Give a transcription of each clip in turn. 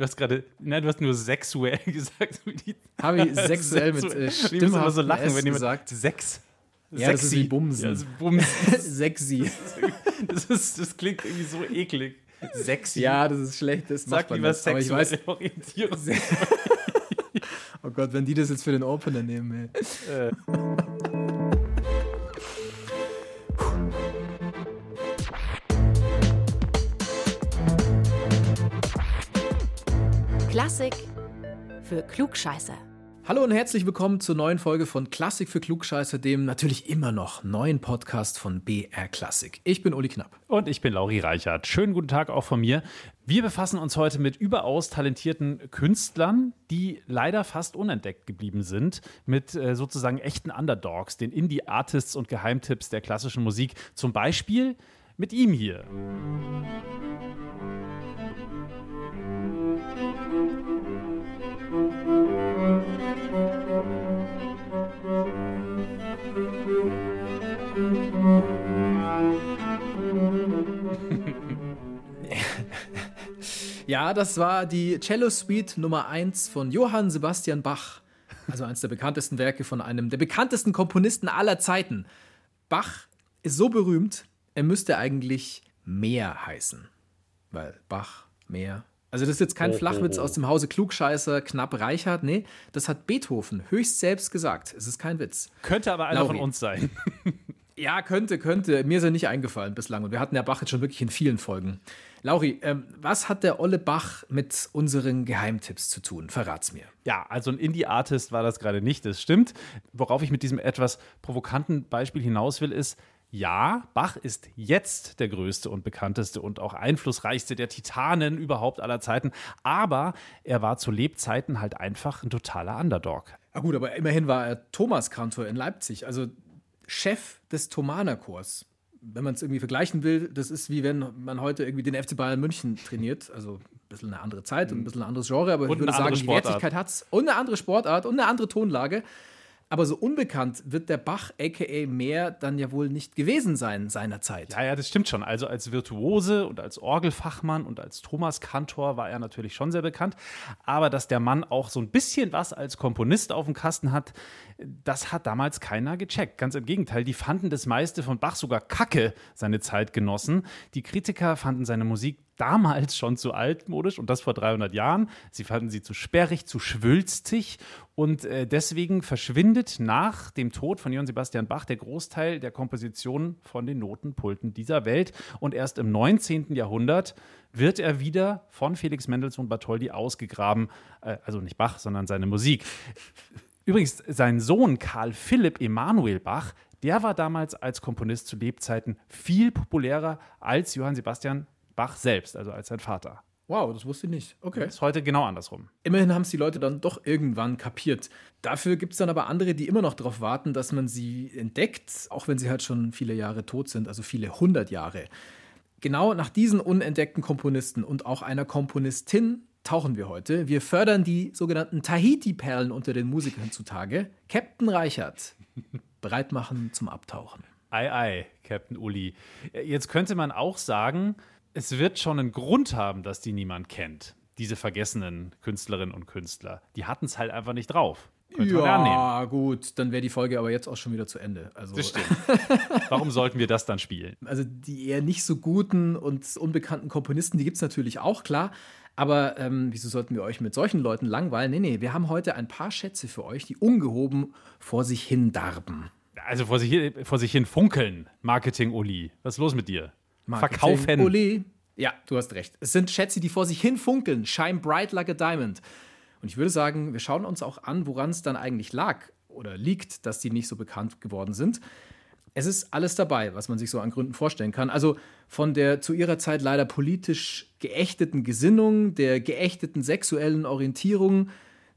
Du hast gerade, nein, du hast nur sexuell gesagt. Habe ich sexuell mit äh, Stimme so lachen, wenn jemand gesagt. Sex. Ja, das ist wie Bumsen. Ja, das ist Bumsen. Sexy. Das, ist, das klingt irgendwie so eklig. Sexy. Ja, das ist schlecht. Das Sag lieber aber ich weiß, Orientierung. oh Gott, wenn die das jetzt für den Opener nehmen, ey. Äh. Klassik für Klugscheißer. Hallo und herzlich willkommen zur neuen Folge von Klassik für Klugscheißer, dem natürlich immer noch neuen Podcast von BR Klassik. Ich bin Uli Knapp. Und ich bin Lauri Reichert. Schönen guten Tag auch von mir. Wir befassen uns heute mit überaus talentierten Künstlern, die leider fast unentdeckt geblieben sind, mit äh, sozusagen echten Underdogs, den Indie-Artists und Geheimtipps der klassischen Musik. Zum Beispiel mit ihm hier. Ja, das war die Cello Suite Nummer 1 von Johann Sebastian Bach. Also eines der bekanntesten Werke von einem der bekanntesten Komponisten aller Zeiten. Bach ist so berühmt, er müsste eigentlich Meer heißen. Weil Bach, Meer. Also das ist jetzt kein oh, Flachwitz oh, oh. aus dem Hause Klugscheißer, knapp Reichert. Nee, das hat Beethoven höchst selbst gesagt. Es ist kein Witz. Könnte aber einer Lauri. von uns sein. Ja, könnte, könnte. Mir ist er nicht eingefallen bislang. Und wir hatten ja Bach jetzt schon wirklich in vielen Folgen. Lauri, ähm, was hat der Olle Bach mit unseren Geheimtipps zu tun? Verrat's mir. Ja, also ein Indie-Artist war das gerade nicht, das stimmt. Worauf ich mit diesem etwas provokanten Beispiel hinaus will, ist, ja, Bach ist jetzt der größte und bekannteste und auch einflussreichste der Titanen überhaupt aller Zeiten, aber er war zu Lebzeiten halt einfach ein totaler Underdog. Ah gut, aber immerhin war er Thomas Kantor in Leipzig. Also Chef des Thomanerchors. Wenn man es irgendwie vergleichen will, das ist wie wenn man heute irgendwie den FC Bayern München trainiert. Also ein bisschen eine andere Zeit und ein bisschen ein anderes Genre, aber und ich würde sagen, die Wertigkeit hat es. Und eine andere Sportart und eine andere Tonlage. Aber so unbekannt wird der Bach, aka Mehr, dann ja wohl nicht gewesen sein seinerzeit. Ja, ja, das stimmt schon. Also als Virtuose und als Orgelfachmann und als Thomas Kantor war er natürlich schon sehr bekannt. Aber dass der Mann auch so ein bisschen was als Komponist auf dem Kasten hat, das hat damals keiner gecheckt. Ganz im Gegenteil, die fanden das meiste von Bach sogar kacke, seine Zeitgenossen. Die Kritiker fanden seine Musik damals schon zu altmodisch und das vor 300 Jahren. Sie fanden sie zu sperrig, zu schwülstig und äh, deswegen verschwindet nach dem Tod von Johann Sebastian Bach der Großteil der Kompositionen von den Notenpulten dieser Welt und erst im 19. Jahrhundert wird er wieder von Felix Mendelssohn Bartholdy ausgegraben, äh, also nicht Bach, sondern seine Musik. Übrigens, sein Sohn Karl Philipp Emanuel Bach, der war damals als Komponist zu Lebzeiten viel populärer als Johann Sebastian Bach selbst, also als sein Vater. Wow, das wusste ich nicht. Okay. Das ist heute genau andersrum. Immerhin haben es die Leute dann doch irgendwann kapiert. Dafür gibt es dann aber andere, die immer noch darauf warten, dass man sie entdeckt, auch wenn sie halt schon viele Jahre tot sind, also viele hundert Jahre. Genau nach diesen unentdeckten Komponisten und auch einer Komponistin tauchen wir heute. Wir fördern die sogenannten Tahiti-Perlen unter den Musikern zutage. Captain Reichert, bereit machen zum Abtauchen. Ei, ei, Captain Uli. Jetzt könnte man auch sagen, es wird schon einen Grund haben, dass die niemand kennt. Diese vergessenen Künstlerinnen und Künstler. Die hatten es halt einfach nicht drauf. Könnte ja, gut, dann wäre die Folge aber jetzt auch schon wieder zu Ende. Also, das stimmt. Warum sollten wir das dann spielen? Also die eher nicht so guten und unbekannten Komponisten, die gibt es natürlich auch, klar. Aber ähm, wieso sollten wir euch mit solchen Leuten langweilen? Nee, nee, wir haben heute ein paar Schätze für euch, die ungehoben vor sich hin darben. Also vor sich, vor sich hin funkeln, Marketing-Uli. Was ist los mit dir? Marketing. Verkaufen. Uli. Ja, du hast recht. Es sind Schätze, die vor sich hin funkeln. Shine bright like a diamond. Und ich würde sagen, wir schauen uns auch an, woran es dann eigentlich lag oder liegt, dass die nicht so bekannt geworden sind. Es ist alles dabei, was man sich so an Gründen vorstellen kann. Also von der zu ihrer Zeit leider politisch geächteten Gesinnung, der geächteten sexuellen Orientierung,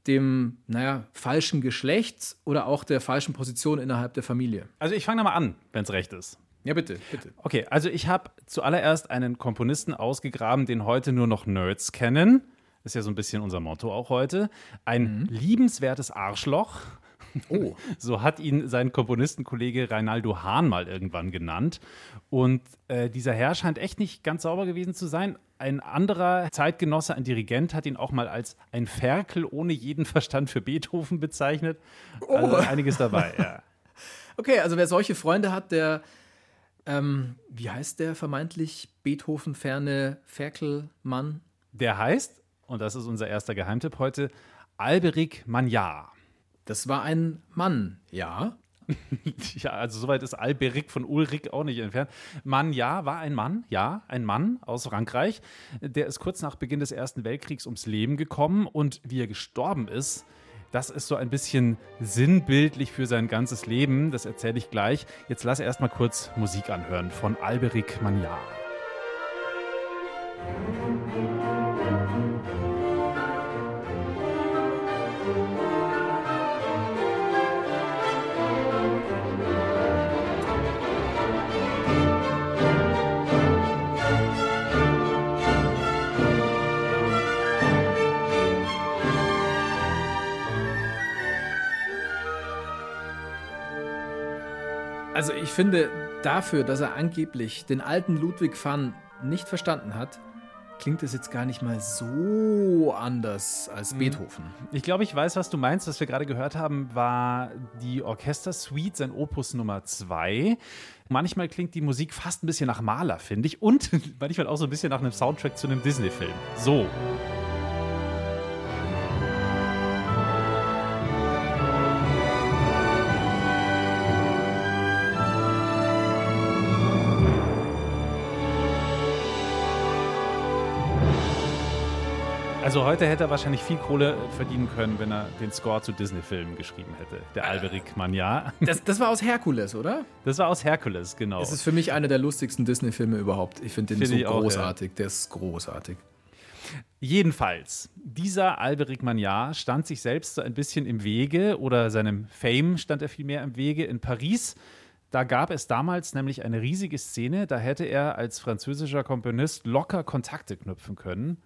dem, naja, falschen Geschlecht oder auch der falschen Position innerhalb der Familie. Also ich fange da mal an, wenn es recht ist. Ja, bitte, bitte. Okay, also ich habe zuallererst einen Komponisten ausgegraben, den heute nur noch Nerds kennen. Ist ja so ein bisschen unser Motto auch heute. Ein mhm. liebenswertes Arschloch. Oh. So hat ihn sein Komponistenkollege Reinaldo Hahn mal irgendwann genannt. Und äh, dieser Herr scheint echt nicht ganz sauber gewesen zu sein. Ein anderer Zeitgenosse, ein Dirigent, hat ihn auch mal als ein Ferkel ohne jeden Verstand für Beethoven bezeichnet. Oh. Also einiges dabei, ja. Okay, also wer solche Freunde hat, der, ähm, wie heißt der vermeintlich Beethoven-ferne Ferkelmann? Der heißt, und das ist unser erster Geheimtipp heute, Alberic Magnard. Das war ein Mann, ja. ja, also soweit ist Alberic von Ulrich auch nicht entfernt. Mann, ja, war ein Mann, ja, ein Mann aus Frankreich. Der ist kurz nach Beginn des Ersten Weltkriegs ums Leben gekommen und wie er gestorben ist, das ist so ein bisschen sinnbildlich für sein ganzes Leben. Das erzähle ich gleich. Jetzt lass erst mal kurz Musik anhören von Alberic Magnard. Also ich finde, dafür, dass er angeblich den alten Ludwig van nicht verstanden hat, klingt es jetzt gar nicht mal so anders als mhm. Beethoven. Ich glaube, ich weiß, was du meinst. Was wir gerade gehört haben, war die Orchestersuite, sein Opus Nummer 2. Manchmal klingt die Musik fast ein bisschen nach Maler, finde ich. Und manchmal auch so ein bisschen nach einem Soundtrack zu einem Disney-Film. So. Also heute hätte er wahrscheinlich viel Kohle verdienen können, wenn er den Score zu Disney-Filmen geschrieben hätte. Der Alberic Magnard. Das, das war aus Herkules, oder? Das war aus Herkules, genau. Das ist für mich einer der lustigsten Disney-Filme überhaupt. Ich finde den find so großartig. Auch, ja. Der ist großartig. Jedenfalls, dieser Alberic Magnard stand sich selbst so ein bisschen im Wege oder seinem Fame stand er vielmehr im Wege in Paris. Da gab es damals nämlich eine riesige Szene, da hätte er als französischer Komponist locker Kontakte knüpfen können.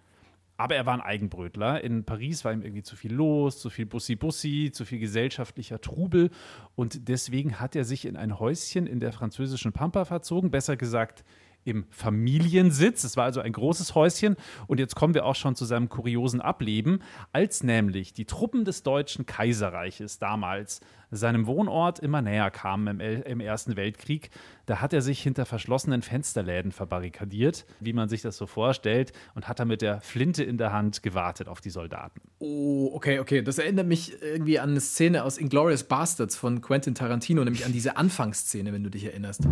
Aber er war ein Eigenbrötler. In Paris war ihm irgendwie zu viel los, zu viel Bussi-Bussi, zu viel gesellschaftlicher Trubel. Und deswegen hat er sich in ein Häuschen in der französischen Pampa verzogen. Besser gesagt, im Familiensitz. Es war also ein großes Häuschen. Und jetzt kommen wir auch schon zu seinem kuriosen Ableben, als nämlich die Truppen des Deutschen Kaiserreiches damals seinem Wohnort immer näher kamen im, im Ersten Weltkrieg. Da hat er sich hinter verschlossenen Fensterläden verbarrikadiert, wie man sich das so vorstellt, und hat da mit der Flinte in der Hand gewartet auf die Soldaten. Oh, okay, okay. Das erinnert mich irgendwie an eine Szene aus Inglourious Bastards von Quentin Tarantino, nämlich an diese Anfangsszene, wenn du dich erinnerst.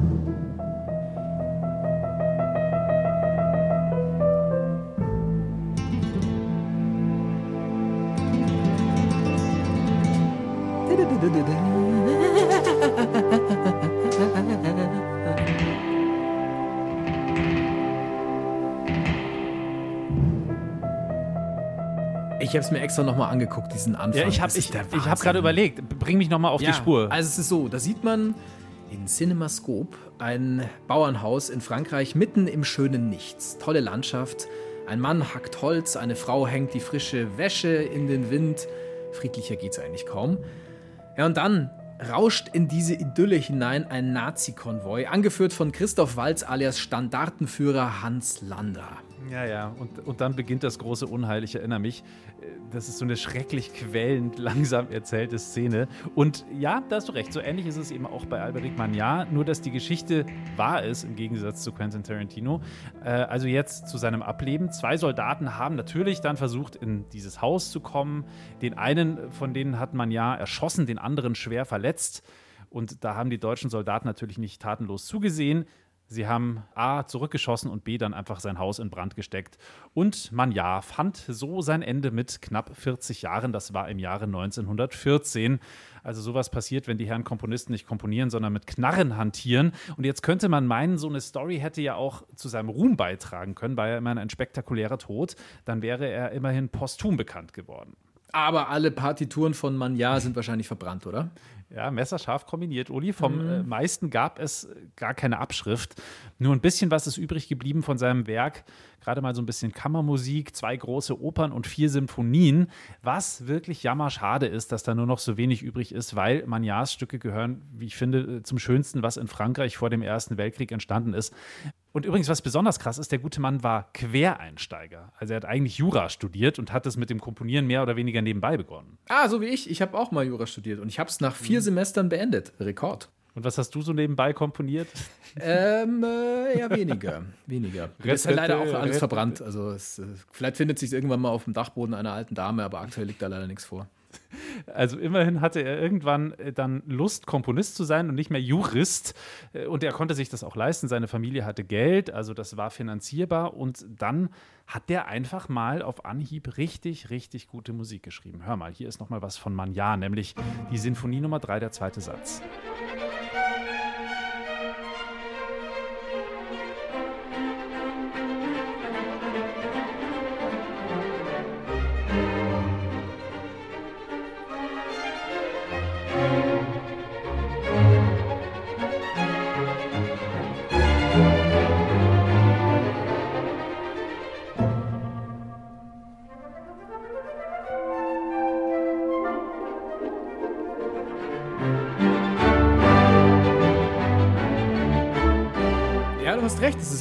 Ich habe es mir extra nochmal angeguckt, diesen Anfang. Ja, ich habe ich, ich hab gerade überlegt, bring mich nochmal auf ja, die Spur. Also es ist so, da sieht man in Cinemascope ein Bauernhaus in Frankreich mitten im schönen Nichts. Tolle Landschaft. Ein Mann hackt Holz, eine Frau hängt die frische Wäsche in den Wind. Friedlicher geht's eigentlich kaum. Ja, und dann rauscht in diese Idylle hinein ein Nazi-Konvoi, angeführt von Christoph Walz alias Standartenführer Hans Lander. Ja, ja, und, und dann beginnt das große Unheil. Ich erinnere mich, äh, das ist so eine schrecklich quälend, langsam erzählte Szene. Und ja, da hast du recht, so ähnlich ist es eben auch bei Alberic Magnard, nur dass die Geschichte wahr ist, im Gegensatz zu Quentin Tarantino. Äh, also jetzt zu seinem Ableben. Zwei Soldaten haben natürlich dann versucht, in dieses Haus zu kommen. Den einen von denen hat Magnard erschossen, den anderen schwer verletzt. Und da haben die deutschen Soldaten natürlich nicht tatenlos zugesehen. Sie haben A zurückgeschossen und B dann einfach sein Haus in Brand gesteckt. Und man ja fand so sein Ende mit knapp 40 Jahren. Das war im Jahre 1914. Also sowas passiert, wenn die Herren Komponisten nicht komponieren, sondern mit Knarren hantieren. Und jetzt könnte man meinen, so eine Story hätte ja auch zu seinem Ruhm beitragen können, war ja immerhin ein spektakulärer Tod. Dann wäre er immerhin posthum bekannt geworden. Aber alle Partituren von Manja sind wahrscheinlich verbrannt, oder? Ja, messerscharf kombiniert, Uli. Vom mhm. äh, meisten gab es gar keine Abschrift. Nur ein bisschen was ist übrig geblieben von seinem Werk. Gerade mal so ein bisschen Kammermusik, zwei große Opern und vier Symphonien. Was wirklich jammerschade ist, dass da nur noch so wenig übrig ist, weil Magnars Stücke gehören, wie ich finde, zum Schönsten, was in Frankreich vor dem Ersten Weltkrieg entstanden ist. Und übrigens, was besonders krass ist, der gute Mann war Quereinsteiger. Also er hat eigentlich Jura studiert und hat es mit dem Komponieren mehr oder weniger nebenbei begonnen. Ah, so wie ich. Ich habe auch mal Jura studiert und ich habe es nach vier mhm. Semestern beendet. Rekord. Und was hast du so nebenbei komponiert? Ähm, äh, eher weniger. weniger. Das ist ja leider auch alles verbrannt. Also es, äh, vielleicht findet sich irgendwann mal auf dem Dachboden einer alten Dame, aber aktuell liegt da leider nichts vor. Also immerhin hatte er irgendwann äh, dann Lust, Komponist zu sein und nicht mehr Jurist. Äh, und er konnte sich das auch leisten. Seine Familie hatte Geld, also das war finanzierbar. Und dann hat der einfach mal auf Anhieb richtig, richtig gute Musik geschrieben. Hör mal, hier ist noch mal was von Magnan, nämlich die Sinfonie Nummer 3, der zweite Satz.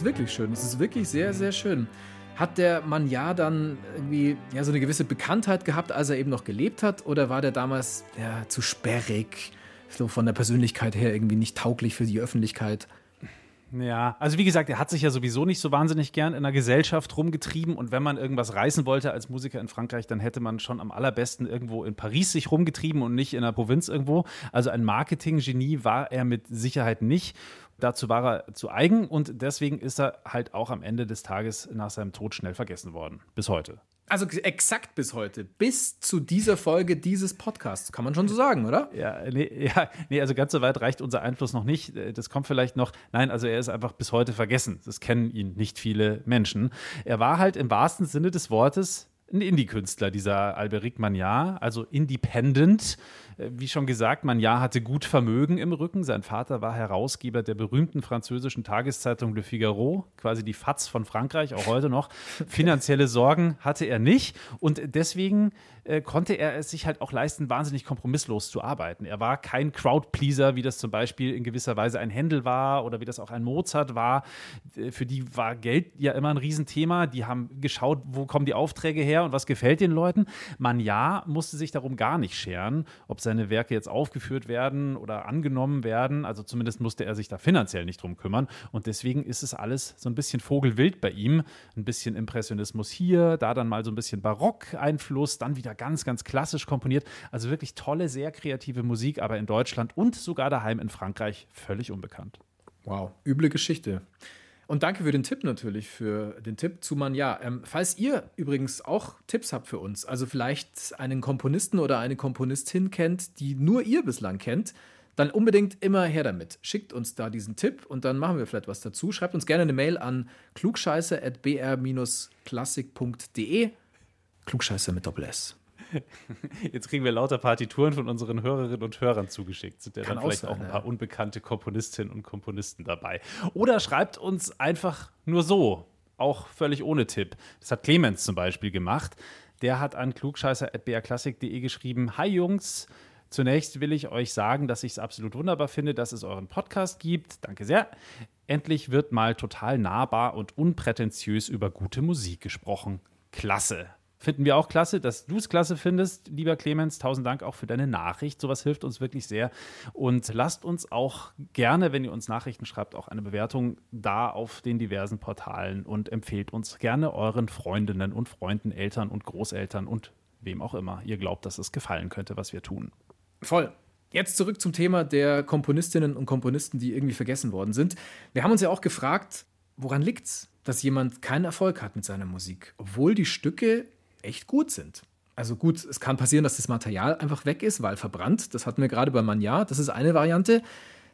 Wirklich schön. Es ist wirklich sehr, sehr schön. Hat der Mann ja dann irgendwie ja, so eine gewisse Bekanntheit gehabt, als er eben noch gelebt hat? Oder war der damals ja, zu sperrig, so von der Persönlichkeit her irgendwie nicht tauglich für die Öffentlichkeit? Ja, also wie gesagt, er hat sich ja sowieso nicht so wahnsinnig gern in der Gesellschaft rumgetrieben und wenn man irgendwas reißen wollte als Musiker in Frankreich, dann hätte man schon am allerbesten irgendwo in Paris sich rumgetrieben und nicht in der Provinz irgendwo. Also ein Marketing-Genie war er mit Sicherheit nicht. Dazu war er zu eigen und deswegen ist er halt auch am Ende des Tages nach seinem Tod schnell vergessen worden. Bis heute. Also exakt bis heute, bis zu dieser Folge dieses Podcasts, kann man schon so sagen, oder? Ja, nee, ja, nee, also ganz so weit reicht unser Einfluss noch nicht. Das kommt vielleicht noch. Nein, also er ist einfach bis heute vergessen. Das kennen ihn nicht viele Menschen. Er war halt im wahrsten Sinne des Wortes ein Indie-Künstler, dieser Alberic Magnard, also independent. Äh, wie schon gesagt, Magnard hatte gut Vermögen im Rücken. Sein Vater war Herausgeber der berühmten französischen Tageszeitung Le Figaro, quasi die Fatz von Frankreich, auch heute noch. Finanzielle Sorgen hatte er nicht und deswegen äh, konnte er es sich halt auch leisten, wahnsinnig kompromisslos zu arbeiten. Er war kein Crowdpleaser, wie das zum Beispiel in gewisser Weise ein Händel war oder wie das auch ein Mozart war. Äh, für die war Geld ja immer ein Riesenthema. Die haben geschaut, wo kommen die Aufträge her und was gefällt den Leuten. Magnard musste sich darum gar nicht scheren, ob seine Werke jetzt aufgeführt werden oder angenommen werden. Also zumindest musste er sich da finanziell nicht drum kümmern. Und deswegen ist es alles so ein bisschen vogelwild bei ihm. Ein bisschen Impressionismus hier, da dann mal so ein bisschen Barock-Einfluss, dann wieder ganz, ganz klassisch komponiert. Also wirklich tolle, sehr kreative Musik, aber in Deutschland und sogar daheim in Frankreich völlig unbekannt. Wow, üble Geschichte. Und danke für den Tipp natürlich, für den Tipp zu Manja. Ähm, falls ihr übrigens auch Tipps habt für uns, also vielleicht einen Komponisten oder eine Komponistin kennt, die nur ihr bislang kennt, dann unbedingt immer her damit. Schickt uns da diesen Tipp und dann machen wir vielleicht was dazu. Schreibt uns gerne eine Mail an klugscheiße.br-klassik.de. Klugscheiße mit Doppel S. Jetzt kriegen wir lauter Partituren von unseren Hörerinnen und Hörern zugeschickt. Sind ja dann vielleicht sein, auch ein paar ja. unbekannte Komponistinnen und Komponisten dabei. Oder schreibt uns einfach nur so, auch völlig ohne Tipp. Das hat Clemens zum Beispiel gemacht. Der hat an klugscheißer.brklassik.de geschrieben: Hi Jungs, Zunächst will ich euch sagen, dass ich es absolut wunderbar finde, dass es euren Podcast gibt. Danke sehr. Endlich wird mal total nahbar und unprätentiös über gute Musik gesprochen. Klasse. Finden wir auch klasse, dass du es klasse findest, lieber Clemens. Tausend Dank auch für deine Nachricht. Sowas hilft uns wirklich sehr. Und lasst uns auch gerne, wenn ihr uns Nachrichten schreibt, auch eine Bewertung da auf den diversen Portalen und empfehlt uns gerne euren Freundinnen und Freunden, Eltern und Großeltern und wem auch immer ihr glaubt, dass es gefallen könnte, was wir tun. Voll. Jetzt zurück zum Thema der Komponistinnen und Komponisten, die irgendwie vergessen worden sind. Wir haben uns ja auch gefragt, woran liegt es, dass jemand keinen Erfolg hat mit seiner Musik, obwohl die Stücke echt gut sind. Also gut, es kann passieren, dass das Material einfach weg ist, weil verbrannt. Das hatten wir gerade bei Manja. Das ist eine Variante.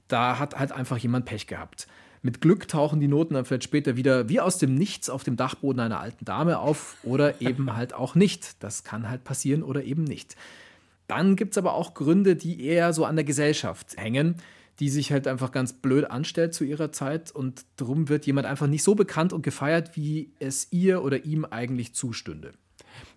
Da hat halt einfach jemand Pech gehabt. Mit Glück tauchen die Noten dann vielleicht später wieder wie aus dem Nichts auf dem Dachboden einer alten Dame auf oder eben halt auch nicht. Das kann halt passieren oder eben nicht. Dann gibt es aber auch Gründe, die eher so an der Gesellschaft hängen, die sich halt einfach ganz blöd anstellt zu ihrer Zeit und darum wird jemand einfach nicht so bekannt und gefeiert, wie es ihr oder ihm eigentlich zustünde.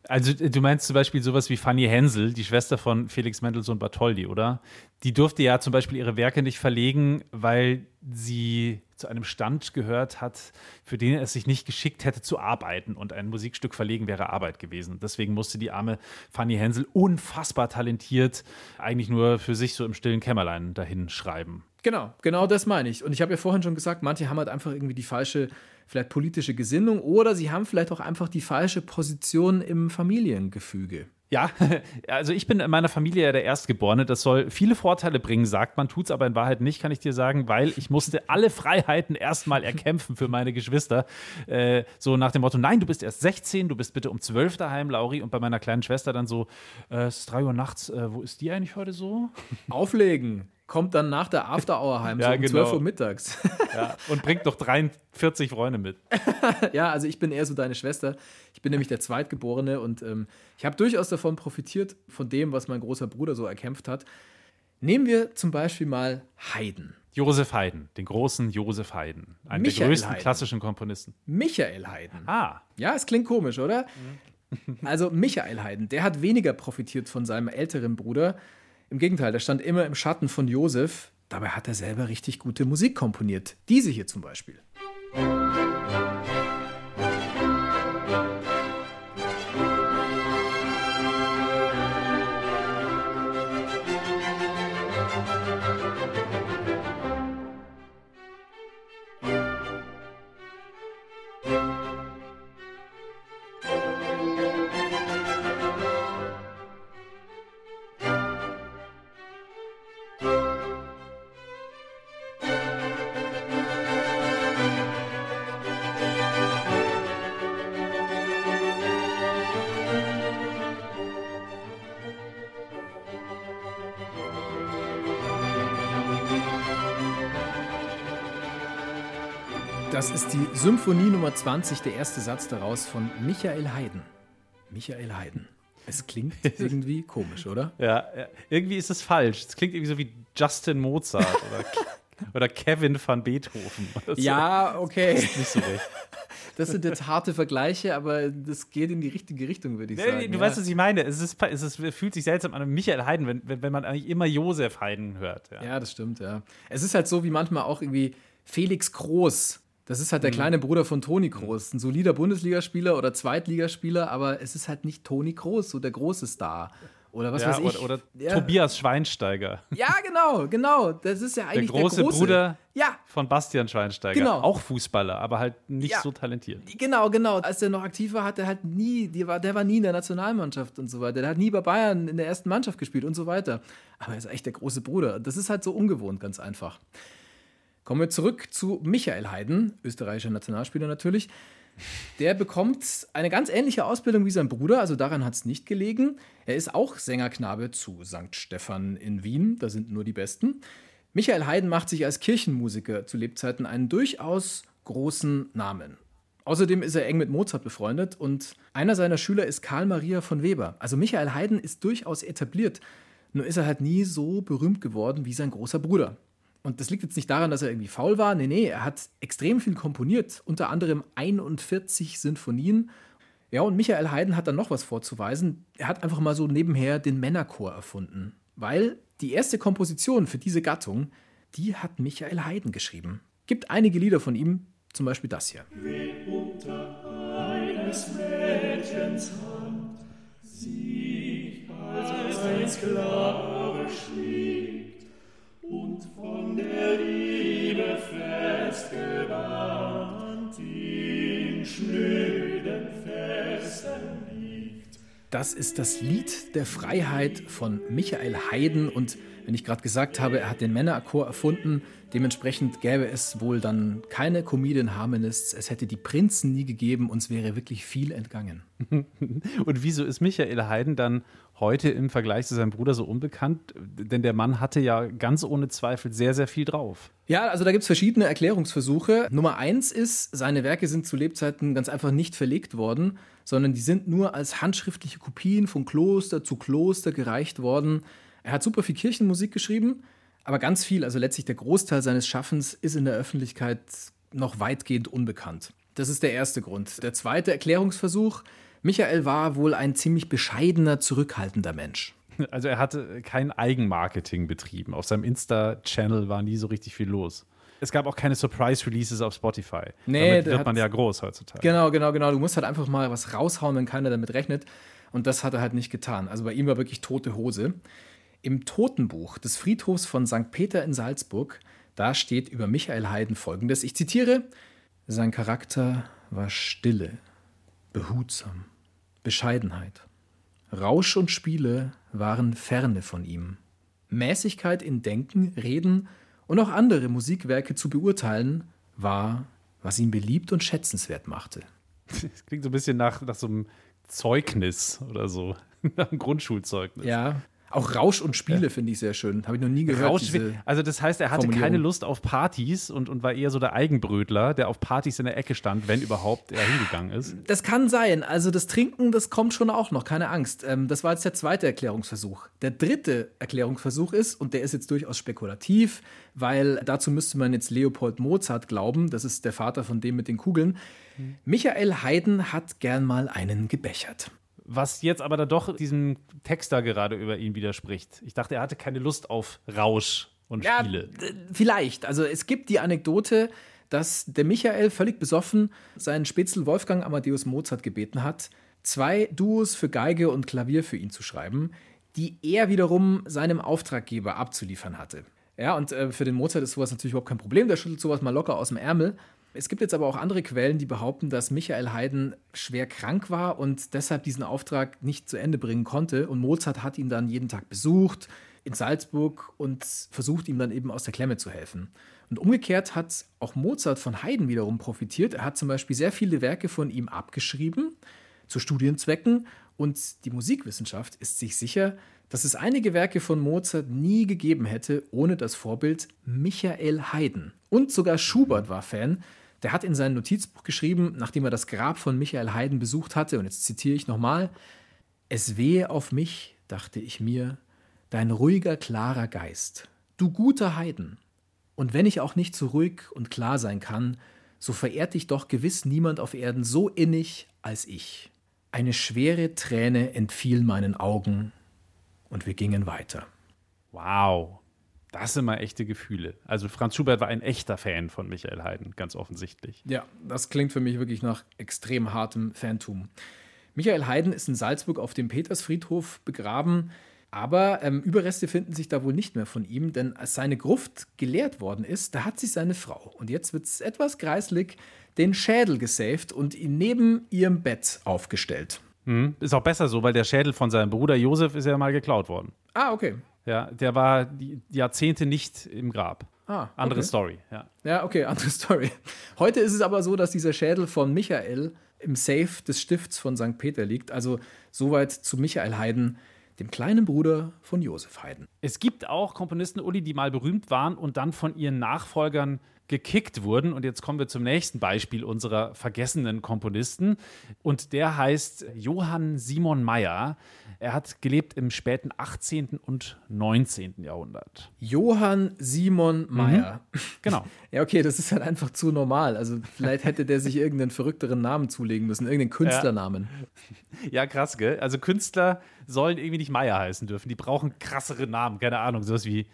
Also du meinst zum Beispiel sowas wie Fanny Hensel, die Schwester von Felix Mendelssohn Bartholdy, oder? Die durfte ja zum Beispiel ihre Werke nicht verlegen, weil sie zu einem Stand gehört hat, für den es sich nicht geschickt hätte zu arbeiten. Und ein Musikstück verlegen wäre Arbeit gewesen. Deswegen musste die arme Fanny Hensel unfassbar talentiert eigentlich nur für sich so im stillen Kämmerlein dahin schreiben. Genau, genau das meine ich. Und ich habe ja vorhin schon gesagt, manche haben halt einfach irgendwie die falsche vielleicht politische Gesinnung oder sie haben vielleicht auch einfach die falsche Position im Familiengefüge. Ja, also ich bin in meiner Familie ja der Erstgeborene. Das soll viele Vorteile bringen, sagt man, tut es aber in Wahrheit nicht, kann ich dir sagen, weil ich musste alle Freiheiten erstmal erkämpfen für meine Geschwister. Äh, so nach dem Motto, nein, du bist erst 16, du bist bitte um 12 daheim, Lauri. Und bei meiner kleinen Schwester dann so, äh, es ist 3 Uhr nachts, äh, wo ist die eigentlich heute so? Auflegen kommt dann nach der After Hour heim, ja, so um genau. 12 Uhr mittags. Ja, und bringt noch 43 Freunde mit. ja, also ich bin eher so deine Schwester. Ich bin nämlich der Zweitgeborene und ähm, ich habe durchaus davon profitiert, von dem, was mein großer Bruder so erkämpft hat. Nehmen wir zum Beispiel mal Haydn. Josef Haydn, den großen Josef Haydn, einen Michael der größten Haydn. klassischen Komponisten. Michael Haydn. Ah. Ja, es klingt komisch, oder? Mhm. Also Michael Haydn, der hat weniger profitiert von seinem älteren Bruder. Im Gegenteil, der stand immer im Schatten von Josef. Dabei hat er selber richtig gute Musik komponiert. Diese hier zum Beispiel. Das ist die Symphonie Nummer 20, der erste Satz daraus von Michael Haydn. Michael Haydn. Es klingt irgendwie komisch, oder? Ja, ja, irgendwie ist es falsch. Es klingt irgendwie so wie Justin Mozart oder, oder Kevin van Beethoven. So. Ja, okay. Das ist nicht so recht. Das sind jetzt harte Vergleiche, aber das geht in die richtige Richtung, würde ich nee, sagen. Du ja. weißt, was ich meine. Es, ist, es, ist, fühlt sich seltsam an Michael Haydn, wenn, wenn, wenn man eigentlich immer Josef Haydn hört. Ja. ja, das stimmt, ja. Es ist halt so, wie manchmal auch irgendwie Felix Groß das ist halt der mhm. kleine Bruder von Toni Kroos. Ein solider Bundesligaspieler oder Zweitligaspieler, aber es ist halt nicht Toni Kroos, so der große Star. Oder was ja, weiß ich. Oder, oder ja. Tobias Schweinsteiger. Ja, genau, genau. Das ist ja eigentlich der große, der große Bruder ja. von Bastian Schweinsteiger. Genau. Auch Fußballer, aber halt nicht ja. so talentiert. Genau, genau. Als der noch aktiv war, hat er halt nie, der war, der war nie in der Nationalmannschaft und so weiter. Der hat nie bei Bayern in der ersten Mannschaft gespielt und so weiter. Aber er ist echt der große Bruder. Das ist halt so ungewohnt, ganz einfach. Kommen wir zurück zu Michael Haydn, österreichischer Nationalspieler natürlich. Der bekommt eine ganz ähnliche Ausbildung wie sein Bruder, also daran hat es nicht gelegen. Er ist auch Sängerknabe zu St. Stephan in Wien, da sind nur die Besten. Michael Haydn macht sich als Kirchenmusiker zu Lebzeiten einen durchaus großen Namen. Außerdem ist er eng mit Mozart befreundet und einer seiner Schüler ist Karl Maria von Weber. Also Michael Haydn ist durchaus etabliert, nur ist er halt nie so berühmt geworden wie sein großer Bruder. Und das liegt jetzt nicht daran, dass er irgendwie faul war. Nee, nee, er hat extrem viel komponiert, unter anderem 41 Sinfonien. Ja, und Michael Haydn hat dann noch was vorzuweisen. Er hat einfach mal so nebenher den Männerchor erfunden. Weil die erste Komposition für diese Gattung, die hat Michael Haydn geschrieben. Gibt einige Lieder von ihm, zum Beispiel das hier. Wie unter eines Mädchens Hand, sie als ein Sklave schlief und von der Liebe festgebannt in schnöden Fesseln liegt. Das ist das Lied der Freiheit von Michael Haydn und wenn ich gerade gesagt habe, er hat den Männerchor erfunden, Dementsprechend gäbe es wohl dann keine Comedian Harmonists, es hätte die Prinzen nie gegeben, uns wäre wirklich viel entgangen. Und wieso ist Michael Haydn dann heute im Vergleich zu seinem Bruder so unbekannt? Denn der Mann hatte ja ganz ohne Zweifel sehr, sehr viel drauf. Ja, also da gibt es verschiedene Erklärungsversuche. Nummer eins ist, seine Werke sind zu Lebzeiten ganz einfach nicht verlegt worden, sondern die sind nur als handschriftliche Kopien von Kloster zu Kloster gereicht worden. Er hat super viel Kirchenmusik geschrieben aber ganz viel, also letztlich der Großteil seines Schaffens, ist in der Öffentlichkeit noch weitgehend unbekannt. Das ist der erste Grund. Der zweite Erklärungsversuch, Michael war wohl ein ziemlich bescheidener, zurückhaltender Mensch. Also er hatte kein Eigenmarketing betrieben. Auf seinem Insta-Channel war nie so richtig viel los. Es gab auch keine Surprise-Releases auf Spotify. Nee, damit wird man ja groß heutzutage. Genau, genau, genau. Du musst halt einfach mal was raushauen, wenn keiner damit rechnet. Und das hat er halt nicht getan. Also bei ihm war wirklich tote Hose. Im Totenbuch des Friedhofs von St. Peter in Salzburg, da steht über Michael Haydn folgendes, ich zitiere, sein Charakter war Stille, behutsam, Bescheidenheit. Rausch und Spiele waren ferne von ihm. Mäßigkeit in Denken, Reden und auch andere Musikwerke zu beurteilen, war, was ihn beliebt und schätzenswert machte. Das klingt so ein bisschen nach, nach so einem Zeugnis oder so, nach einem Grundschulzeugnis. Ja, auch Rausch und Spiele ja. finde ich sehr schön. Habe ich noch nie gehört. Rausch, also das heißt, er hatte keine Lust auf Partys und, und war eher so der Eigenbrötler, der auf Partys in der Ecke stand, wenn überhaupt er hingegangen ist. Das kann sein. Also das Trinken, das kommt schon auch noch, keine Angst. Ähm, das war jetzt der zweite Erklärungsversuch. Der dritte Erklärungsversuch ist, und der ist jetzt durchaus spekulativ, weil dazu müsste man jetzt Leopold Mozart glauben, das ist der Vater von dem mit den Kugeln. Hm. Michael Haydn hat gern mal einen gebechert was jetzt aber dann doch diesem Text da gerade über ihn widerspricht. Ich dachte, er hatte keine Lust auf Rausch und Spiele. Ja, vielleicht. Also es gibt die Anekdote, dass der Michael völlig besoffen seinen Spitzel Wolfgang Amadeus Mozart gebeten hat, zwei Duos für Geige und Klavier für ihn zu schreiben, die er wiederum seinem Auftraggeber abzuliefern hatte. Ja, und äh, für den Mozart ist sowas natürlich überhaupt kein Problem, der schüttelt sowas mal locker aus dem Ärmel. Es gibt jetzt aber auch andere Quellen, die behaupten, dass Michael Haydn schwer krank war und deshalb diesen Auftrag nicht zu Ende bringen konnte. Und Mozart hat ihn dann jeden Tag besucht in Salzburg und versucht ihm dann eben aus der Klemme zu helfen. Und umgekehrt hat auch Mozart von Haydn wiederum profitiert. Er hat zum Beispiel sehr viele Werke von ihm abgeschrieben zu Studienzwecken und die Musikwissenschaft ist sich sicher, dass es einige Werke von Mozart nie gegeben hätte ohne das Vorbild Michael Haydn. Und sogar Schubert war Fan, der hat in seinem Notizbuch geschrieben, nachdem er das Grab von Michael Haydn besucht hatte, und jetzt zitiere ich nochmal: Es wehe auf mich, dachte ich mir, dein ruhiger, klarer Geist, du guter Haydn. Und wenn ich auch nicht so ruhig und klar sein kann, so verehrt dich doch gewiss niemand auf Erden so innig als ich. Eine schwere Träne entfiel meinen Augen, und wir gingen weiter. Wow. Das sind mal echte Gefühle. Also Franz Schubert war ein echter Fan von Michael Haydn, ganz offensichtlich. Ja, das klingt für mich wirklich nach extrem hartem Fantum. Michael Haydn ist in Salzburg auf dem Petersfriedhof begraben, aber ähm, Überreste finden sich da wohl nicht mehr von ihm, denn als seine Gruft geleert worden ist, da hat sich seine Frau, und jetzt wird es etwas kreislig, den Schädel gesaved und ihn neben ihrem Bett aufgestellt. Mhm. Ist auch besser so, weil der Schädel von seinem Bruder Josef ist ja mal geklaut worden. Ah, okay. Ja, der war die Jahrzehnte nicht im Grab. Ah, okay. Andere Story, ja. Ja, okay, andere Story. Heute ist es aber so, dass dieser Schädel von Michael im Safe des Stifts von St. Peter liegt. Also soweit zu Michael Haydn, dem kleinen Bruder von Josef Haydn. Es gibt auch Komponisten, Uli, die mal berühmt waren und dann von ihren Nachfolgern gekickt wurden. Und jetzt kommen wir zum nächsten Beispiel unserer vergessenen Komponisten. Und der heißt Johann Simon Mayer. Er hat gelebt im späten 18. und 19. Jahrhundert. Johann Simon Mayer. Mhm. Genau. ja, okay, das ist halt einfach zu normal. Also vielleicht hätte der sich irgendeinen verrückteren Namen zulegen müssen, irgendeinen Künstlernamen. Ja. ja, krass, gell? Also Künstler sollen irgendwie nicht Mayer heißen dürfen. Die brauchen krassere Namen. Keine Ahnung, sowas wie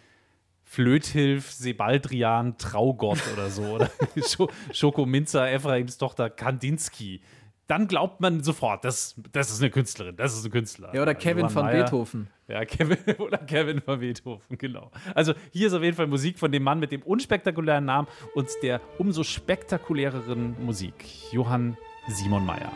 Flöthilf, Sebaldrian, Traugott oder so. Oder Schoko Minzer, Ephraims Tochter Kandinsky. Dann glaubt man sofort, das, das ist eine Künstlerin, das ist ein Künstler. Ja, oder also Kevin von Meyer. Beethoven. Ja, Kevin oder Kevin von Beethoven, genau. Also hier ist auf jeden Fall Musik von dem Mann mit dem unspektakulären Namen und der umso spektakuläreren Musik. Johann Simon Mayer.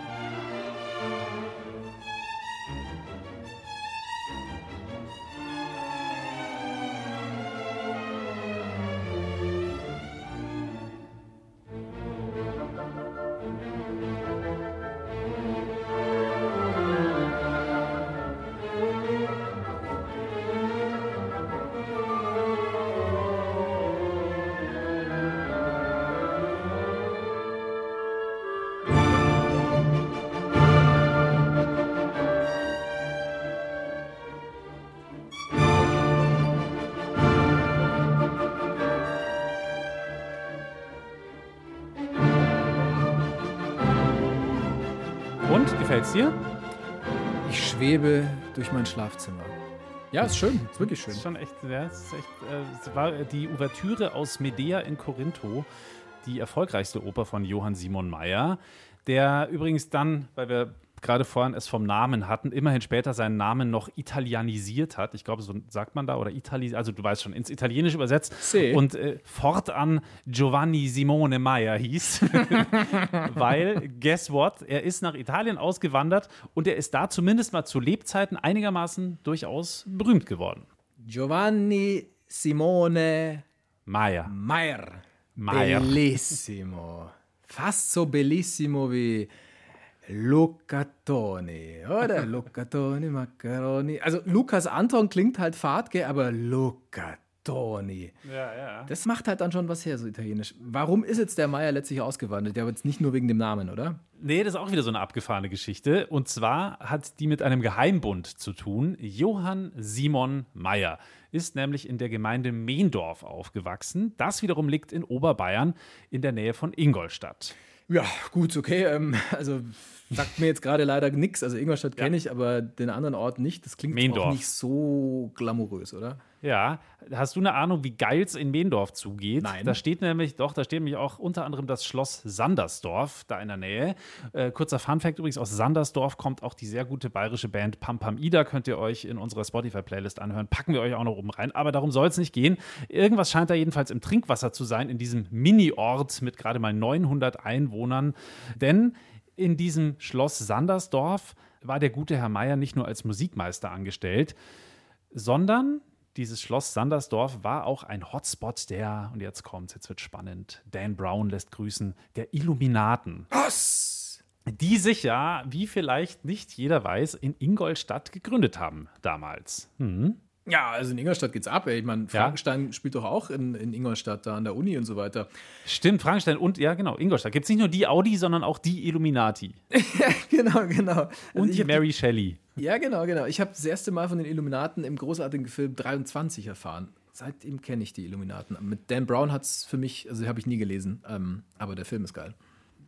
Mein Schlafzimmer. Ja, ist schön, ist wirklich schön. Ist schon echt, ja, ist echt äh, es war die Ouvertüre aus Medea in Korintho, die erfolgreichste Oper von Johann Simon Mayer, der übrigens dann, weil wir gerade vorhin es vom Namen hatten, immerhin später seinen Namen noch italienisiert hat. Ich glaube, so sagt man da, oder Itali also du weißt schon, ins Italienische übersetzt. See. Und äh, fortan Giovanni Simone Meyer hieß. Weil, guess what? Er ist nach Italien ausgewandert und er ist da zumindest mal zu Lebzeiten einigermaßen durchaus berühmt geworden. Giovanni Simone Meyer. Meyer. Meyer. Bellissimo. Fast so bellissimo wie Lucatoni, oder? Lucatoni, Macaroni. Also Lukas Anton klingt halt fad, gell, aber Lucatoni. Ja, ja. Das macht halt dann schon was her, so italienisch. Warum ist jetzt der Meier letztlich ausgewandelt? Der wird jetzt nicht nur wegen dem Namen, oder? Nee, das ist auch wieder so eine abgefahrene Geschichte. Und zwar hat die mit einem Geheimbund zu tun. Johann Simon Meyer ist nämlich in der Gemeinde Mehendorf aufgewachsen. Das wiederum liegt in Oberbayern in der Nähe von Ingolstadt. Ja, gut, okay. Ähm, also sagt mir jetzt gerade leider nichts. Also Ingolstadt kenne ich, aber den anderen Ort nicht. Das klingt Mehendorf. auch nicht so glamourös, oder? Ja, hast du eine Ahnung, wie geil es in Mehendorf zugeht? Nein. Da steht nämlich, doch, da steht nämlich auch unter anderem das Schloss Sandersdorf da in der Nähe. Äh, kurzer Funfact übrigens, aus Sandersdorf kommt auch die sehr gute bayerische Band Pam Pam Ida, könnt ihr euch in unserer Spotify-Playlist anhören. Packen wir euch auch noch oben rein, aber darum soll es nicht gehen. Irgendwas scheint da jedenfalls im Trinkwasser zu sein, in diesem Mini-Ort mit gerade mal 900 Einwohnern. Denn in diesem Schloss Sandersdorf war der gute Herr Meier nicht nur als Musikmeister angestellt, sondern dieses Schloss Sandersdorf war auch ein Hotspot der, und jetzt kommt's, jetzt wird spannend, Dan Brown lässt grüßen, der Illuminaten. Was? Die sich ja, wie vielleicht nicht jeder weiß, in Ingolstadt gegründet haben damals. Hm. Ja, also in Ingolstadt geht's ab. Ey. Ich meine, Frankenstein spielt doch auch in, in Ingolstadt, da an der Uni und so weiter. Stimmt, Frankenstein und, ja genau, Ingolstadt. Gibt es nicht nur die Audi, sondern auch die Illuminati. genau, genau. Also Und hab Mary Shelley. Ja, genau, genau. Ich habe das erste Mal von den Illuminaten im großartigen Film 23 erfahren. Seitdem kenne ich die Illuminaten. Mit Dan Brown hat es für mich, also habe ich nie gelesen, ähm, aber der Film ist geil.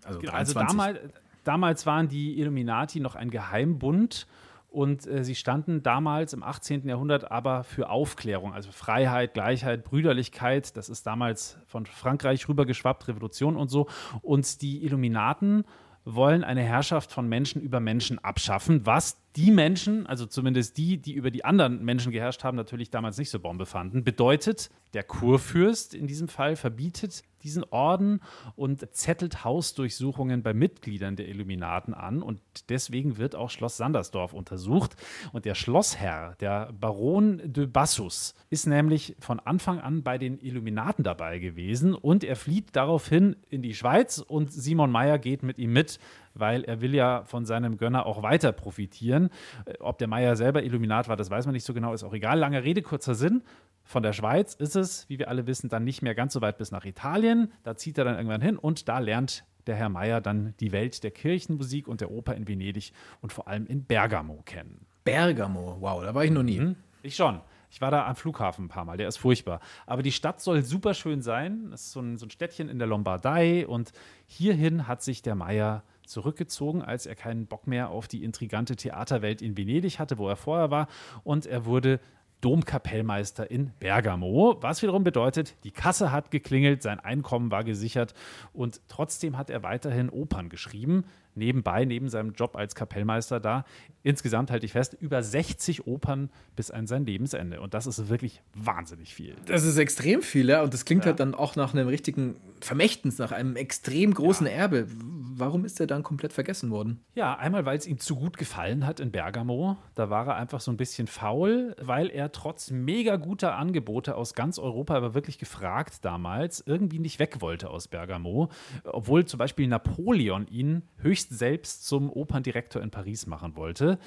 Also, Also 23. damals, damals waren die Illuminati noch ein Geheimbund und äh, sie standen damals im 18. Jahrhundert aber für Aufklärung, also Freiheit, Gleichheit, Brüderlichkeit. Das ist damals von Frankreich rübergeschwappt, Revolution und so. Und die Illuminaten wollen eine Herrschaft von Menschen über Menschen abschaffen, was die Menschen, also zumindest die, die über die anderen Menschen geherrscht haben, natürlich damals nicht so Bombe fanden. Bedeutet, der Kurfürst in diesem Fall verbietet diesen Orden und zettelt Hausdurchsuchungen bei Mitgliedern der Illuminaten an. Und deswegen wird auch Schloss Sandersdorf untersucht. Und der Schlossherr, der Baron de Bassus, ist nämlich von Anfang an bei den Illuminaten dabei gewesen. Und er flieht daraufhin in die Schweiz und Simon Meyer geht mit ihm mit weil er will ja von seinem Gönner auch weiter profitieren. Äh, Ob der Meier selber Illuminat war, das weiß man nicht so genau, ist auch egal. Lange Rede, kurzer Sinn. Von der Schweiz ist es, wie wir alle wissen, dann nicht mehr ganz so weit bis nach Italien. Da zieht er dann irgendwann hin und da lernt der Herr Meier dann die Welt der Kirchenmusik und der Oper in Venedig und vor allem in Bergamo kennen. Bergamo, wow, da war ich noch nie. Mhm. Ich schon. Ich war da am Flughafen ein paar Mal, der ist furchtbar. Aber die Stadt soll super schön sein. Das ist so ein, so ein Städtchen in der Lombardei. Und hierhin hat sich der Meier zurückgezogen, als er keinen Bock mehr auf die intrigante Theaterwelt in Venedig hatte, wo er vorher war. Und er wurde Domkapellmeister in Bergamo, was wiederum bedeutet, die Kasse hat geklingelt, sein Einkommen war gesichert und trotzdem hat er weiterhin Opern geschrieben, nebenbei, neben seinem Job als Kapellmeister da. Insgesamt halte ich fest, über 60 Opern bis an sein Lebensende und das ist wirklich wahnsinnig viel. Das ist extrem viel, ja. Und das klingt halt dann auch nach einem richtigen Vermächtnis, nach einem extrem großen Erbe. Warum ist er dann komplett vergessen worden? Ja, einmal, weil es ihm zu gut gefallen hat in Bergamo. Da war er einfach so ein bisschen faul, weil er trotz mega guter Angebote aus ganz Europa, er war wirklich gefragt damals, irgendwie nicht weg wollte aus Bergamo. Obwohl zum Beispiel Napoleon ihn höchst selbst zum Operndirektor in Paris machen wollte.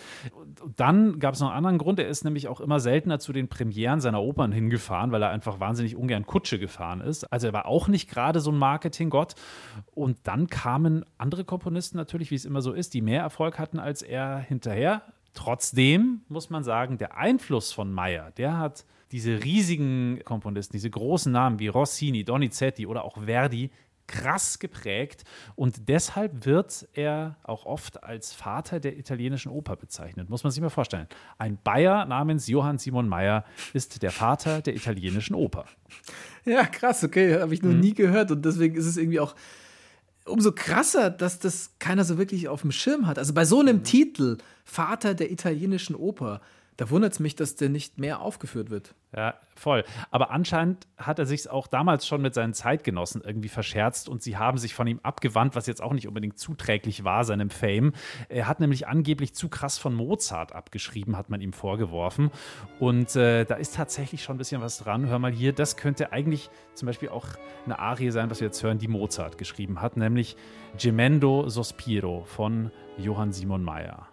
Dann gab es noch einen anderen Grund. Er ist nämlich auch immer seltener zu den Premieren seiner Opern hingefahren, weil er einfach wahnsinnig ungern Kutsche gefahren ist. Also er war auch nicht gerade so ein Marketinggott. Und dann kamen andere Komponisten natürlich, wie es immer so ist, die mehr Erfolg hatten als er hinterher. Trotzdem muss man sagen, der Einfluss von Meyer, der hat diese riesigen Komponisten, diese großen Namen wie Rossini, Donizetti oder auch Verdi krass geprägt und deshalb wird er auch oft als Vater der italienischen Oper bezeichnet. Muss man sich mal vorstellen. Ein Bayer namens Johann Simon Mayer ist der Vater der italienischen Oper. Ja, krass, okay, habe ich noch mhm. nie gehört und deswegen ist es irgendwie auch umso krasser, dass das keiner so wirklich auf dem Schirm hat. Also bei so einem mhm. Titel, Vater der italienischen Oper, da wundert es mich, dass der nicht mehr aufgeführt wird. Ja, voll. Aber anscheinend hat er sich auch damals schon mit seinen Zeitgenossen irgendwie verscherzt und sie haben sich von ihm abgewandt, was jetzt auch nicht unbedingt zuträglich war, seinem Fame. Er hat nämlich angeblich zu krass von Mozart abgeschrieben, hat man ihm vorgeworfen. Und äh, da ist tatsächlich schon ein bisschen was dran. Hör mal hier, das könnte eigentlich zum Beispiel auch eine Arie sein, was wir jetzt hören, die Mozart geschrieben hat, nämlich Gemendo Sospiro von Johann Simon Mayer.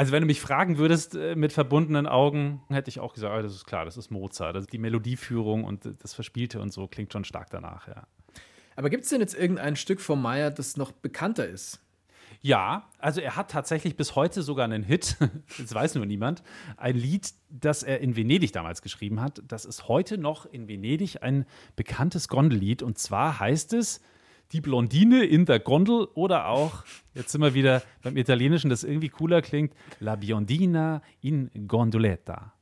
Also wenn du mich fragen würdest äh, mit verbundenen Augen, hätte ich auch gesagt, oh, das ist klar, das ist Mozart. Also die Melodieführung und das Verspielte und so klingt schon stark danach, ja. Aber gibt es denn jetzt irgendein Stück von Meyer, das noch bekannter ist? Ja, also er hat tatsächlich bis heute sogar einen Hit, das weiß nur niemand, ein Lied, das er in Venedig damals geschrieben hat. Das ist heute noch in Venedig ein bekanntes Gondellied und zwar heißt es die Blondine in der Gondel oder auch, jetzt sind wir wieder beim Italienischen, das irgendwie cooler klingt, La Biondina in Gondoletta.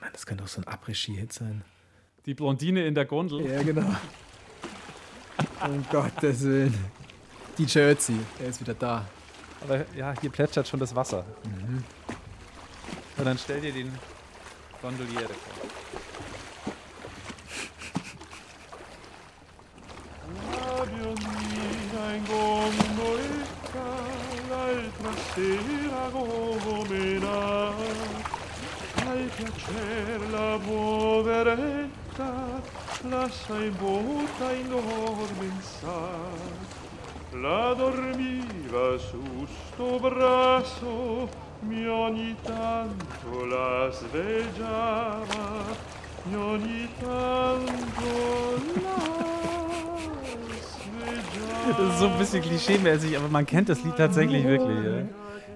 Mann, das könnte doch so ein Après-Ski-Hit sein. Die Blondine in der Gondel? Ja, genau. um Gottes Willen. Die Jersey, der ist wieder da. Aber ja, hier plätschert schon das Wasser. Mhm. Und dann stell dir den Gondoliere vor. In gondoletta l'altra sera gomena al piacer la poveretta lascia in bocca in dormenza la dormiva su sto brazo mi ogni tanto la svegliava mi ogni tanto la Das ist so ein bisschen klischeemäßig, aber man kennt das Lied tatsächlich wirklich. Ja.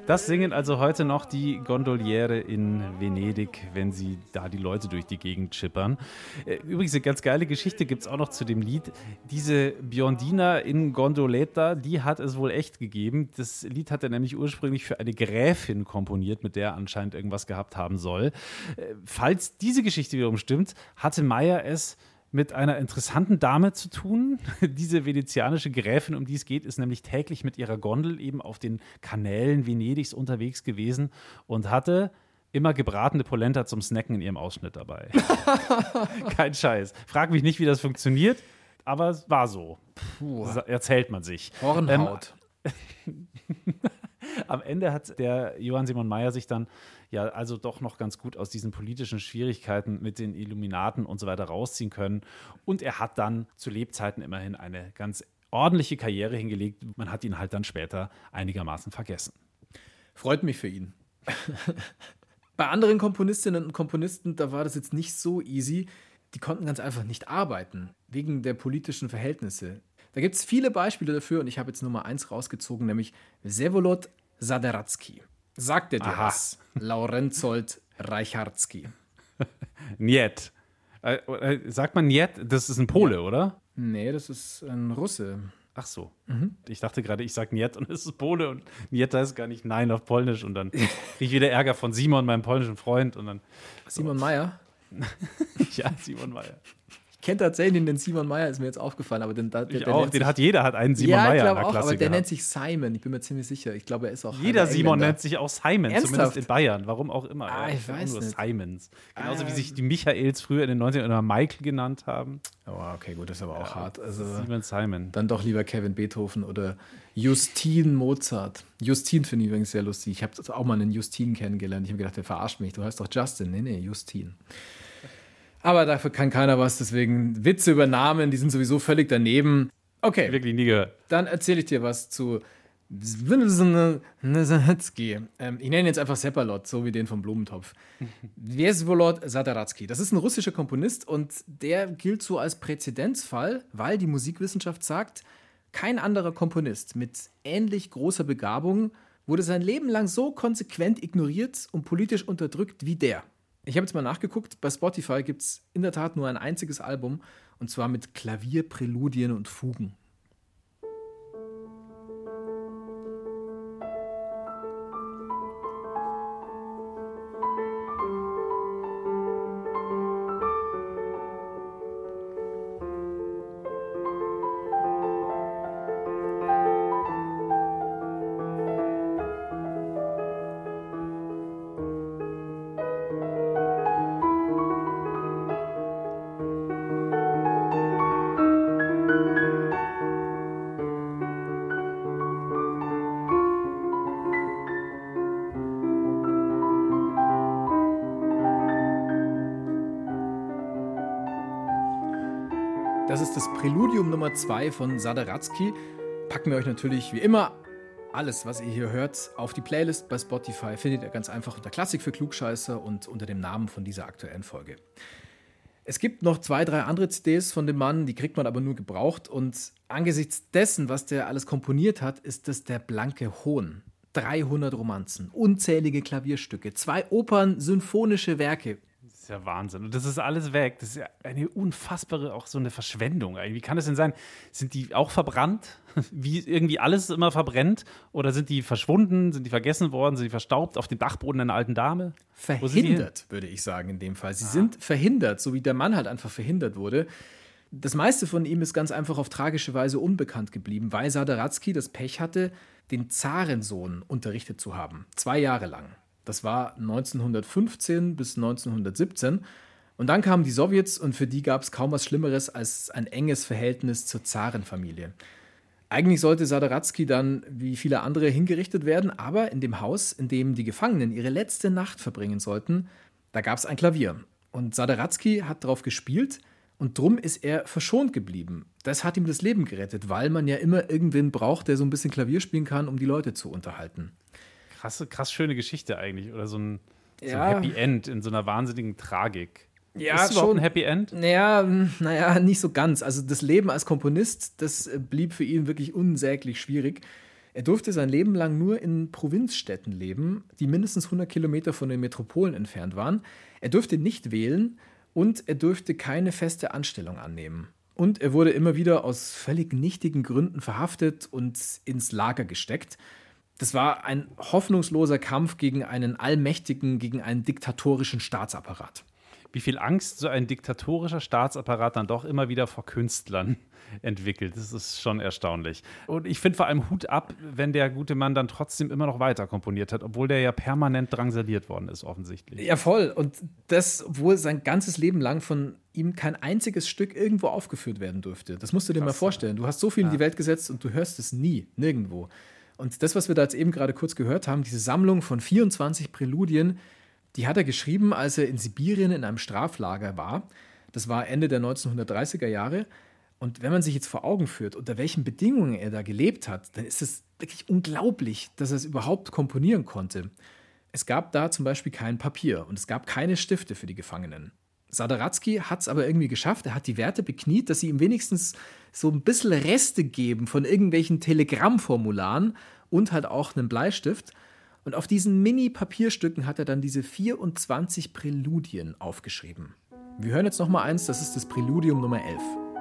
Das singen also heute noch die Gondoliere in Venedig, wenn sie da die Leute durch die Gegend schippern. Äh, übrigens, eine ganz geile Geschichte gibt es auch noch zu dem Lied. Diese Biondina in Gondoletta, die hat es wohl echt gegeben. Das Lied hat er nämlich ursprünglich für eine Gräfin komponiert, mit der er anscheinend irgendwas gehabt haben soll. Äh, falls diese Geschichte wiederum stimmt, hatte Meyer es mit einer interessanten Dame zu tun. Diese venezianische Gräfin, um die es geht, ist nämlich täglich mit ihrer Gondel eben auf den Kanälen Venedigs unterwegs gewesen und hatte immer gebratene Polenta zum Snacken in ihrem Ausschnitt dabei. Kein Scheiß. Frag mich nicht, wie das funktioniert, aber es war so. Puh. Erzählt man sich. Hornhaut. Ähm, am Ende hat der Johann Simon Mayer sich dann ja also doch noch ganz gut aus diesen politischen Schwierigkeiten mit den Illuminaten und so weiter rausziehen können. Und er hat dann zu Lebzeiten immerhin eine ganz ordentliche Karriere hingelegt. Man hat ihn halt dann später einigermaßen vergessen. Freut mich für ihn. Bei anderen Komponistinnen und Komponisten, da war das jetzt nicht so easy. Die konnten ganz einfach nicht arbeiten, wegen der politischen Verhältnisse. Da gibt es viele Beispiele dafür und ich habe jetzt nur mal eins rausgezogen, nämlich Sevolod Saderatsky. Sagt er dir Aha. was? Laurenzold Reichardzki. Niet. Äh, äh, sagt man Niet? Das ist ein Pole, ja. oder? Nee, das ist ein Russe. Ach so. Mhm. Ich dachte gerade, ich sage Niet und es ist Pole und Niet heißt gar nicht Nein auf Polnisch und dann kriege ich wieder Ärger von Simon, meinem polnischen Freund und dann. Simon so. Meyer? ja, Simon Meyer kenne tatsächlich den Simon Meyer, ist mir jetzt aufgefallen, aber den, der, ich der auch, den hat jeder, hat einen Simon ja, Meyer. Ja, ich auch, aber der nennt sich Simon, ich bin mir ziemlich sicher. Ich glaube, er ist auch Jeder Simon nennt sich auch Simon, Ernsthaft? zumindest in Bayern, warum auch immer. Ah, ich ja, weiß nur nicht. Simons. Genauso ah, wie sich die Michaels früher in den 90ern immer Michael genannt haben. Oh, okay, gut, das ist aber auch ja, hart. Also, Simon Simon. Dann doch lieber Kevin Beethoven oder Justin Mozart. Justin finde ich übrigens sehr lustig. Ich habe auch mal einen Justin kennengelernt. Ich habe gedacht, der verarscht mich. Du heißt doch Justin. Nee, nee, Justin. Aber dafür kann keiner was, deswegen Witze über Namen, die sind sowieso völlig daneben. Okay. Wirklich nie gehört. Dann erzähle ich dir was zu Ähm, ich nenne ihn jetzt einfach Seppalot, so wie den vom Blumentopf. Wieswolod Sadaratsky. Das ist ein russischer Komponist und der gilt so als Präzedenzfall, weil die Musikwissenschaft sagt, kein anderer Komponist mit ähnlich großer Begabung wurde sein Leben lang so konsequent ignoriert und politisch unterdrückt wie der. Ich habe jetzt mal nachgeguckt, bei Spotify gibt es in der Tat nur ein einziges Album und zwar mit Klavierpräludien und Fugen. Nummer 2 von Sadaratsky. Packen wir euch natürlich wie immer alles, was ihr hier hört, auf die Playlist bei Spotify. Findet ihr ganz einfach unter Klassik für Klugscheißer und unter dem Namen von dieser aktuellen Folge. Es gibt noch zwei, drei andere CDs von dem Mann, die kriegt man aber nur gebraucht. Und angesichts dessen, was der alles komponiert hat, ist das der blanke Hohn. 300 Romanzen, unzählige Klavierstücke, zwei Opern, symphonische Werke. Das ist ja Wahnsinn. Und das ist alles weg. Das ist ja eine unfassbare, auch so eine Verschwendung. Wie kann das denn sein? Sind die auch verbrannt? Wie irgendwie alles immer verbrennt? Oder sind die verschwunden? Sind die vergessen worden? Sind die verstaubt auf dem Dachboden einer alten Dame? Verhindert, würde ich sagen, in dem Fall. Sie Aha. sind verhindert, so wie der Mann halt einfach verhindert wurde. Das meiste von ihm ist ganz einfach auf tragische Weise unbekannt geblieben, weil Sadaratsky das Pech hatte, den Zarensohn unterrichtet zu haben. Zwei Jahre lang. Das war 1915 bis 1917. Und dann kamen die Sowjets und für die gab es kaum was Schlimmeres als ein enges Verhältnis zur Zarenfamilie. Eigentlich sollte Sadaratsky dann wie viele andere hingerichtet werden, aber in dem Haus, in dem die Gefangenen ihre letzte Nacht verbringen sollten, da gab es ein Klavier. Und Sadaratsky hat darauf gespielt und drum ist er verschont geblieben. Das hat ihm das Leben gerettet, weil man ja immer irgendwen braucht, der so ein bisschen Klavier spielen kann, um die Leute zu unterhalten krasse, krass schöne Geschichte eigentlich. Oder so ein, ja. so ein Happy End in so einer wahnsinnigen Tragik. Ja, ist schon ein Happy End? Naja, naja, nicht so ganz. Also das Leben als Komponist, das äh, blieb für ihn wirklich unsäglich schwierig. Er durfte sein Leben lang nur in Provinzstädten leben, die mindestens 100 Kilometer von den Metropolen entfernt waren. Er durfte nicht wählen und er durfte keine feste Anstellung annehmen. Und er wurde immer wieder aus völlig nichtigen Gründen verhaftet und ins Lager gesteckt. Das war ein hoffnungsloser Kampf gegen einen allmächtigen, gegen einen diktatorischen Staatsapparat. Wie viel Angst so ein diktatorischer Staatsapparat dann doch immer wieder vor Künstlern entwickelt. Das ist schon erstaunlich. Und ich finde vor allem Hut ab, wenn der gute Mann dann trotzdem immer noch weiter komponiert hat, obwohl der ja permanent drangsaliert worden ist, offensichtlich. Ja, voll. Und das, obwohl sein ganzes Leben lang von ihm kein einziges Stück irgendwo aufgeführt werden durfte. Das musst du dir Krass, mal vorstellen. Du hast so viel ja. in die Welt gesetzt und du hörst es nie, nirgendwo. Und das, was wir da jetzt eben gerade kurz gehört haben, diese Sammlung von 24 Präludien, die hat er geschrieben, als er in Sibirien in einem Straflager war. Das war Ende der 1930er Jahre. Und wenn man sich jetzt vor Augen führt, unter welchen Bedingungen er da gelebt hat, dann ist es wirklich unglaublich, dass er es überhaupt komponieren konnte. Es gab da zum Beispiel kein Papier und es gab keine Stifte für die Gefangenen. Sadaratsky hat es aber irgendwie geschafft. Er hat die Werte bekniet, dass sie ihm wenigstens so ein bisschen Reste geben von irgendwelchen Telegrammformularen und halt auch einen Bleistift. Und auf diesen Mini-Papierstücken hat er dann diese 24 Präludien aufgeschrieben. Wir hören jetzt noch mal eins, das ist das Präludium Nummer 11.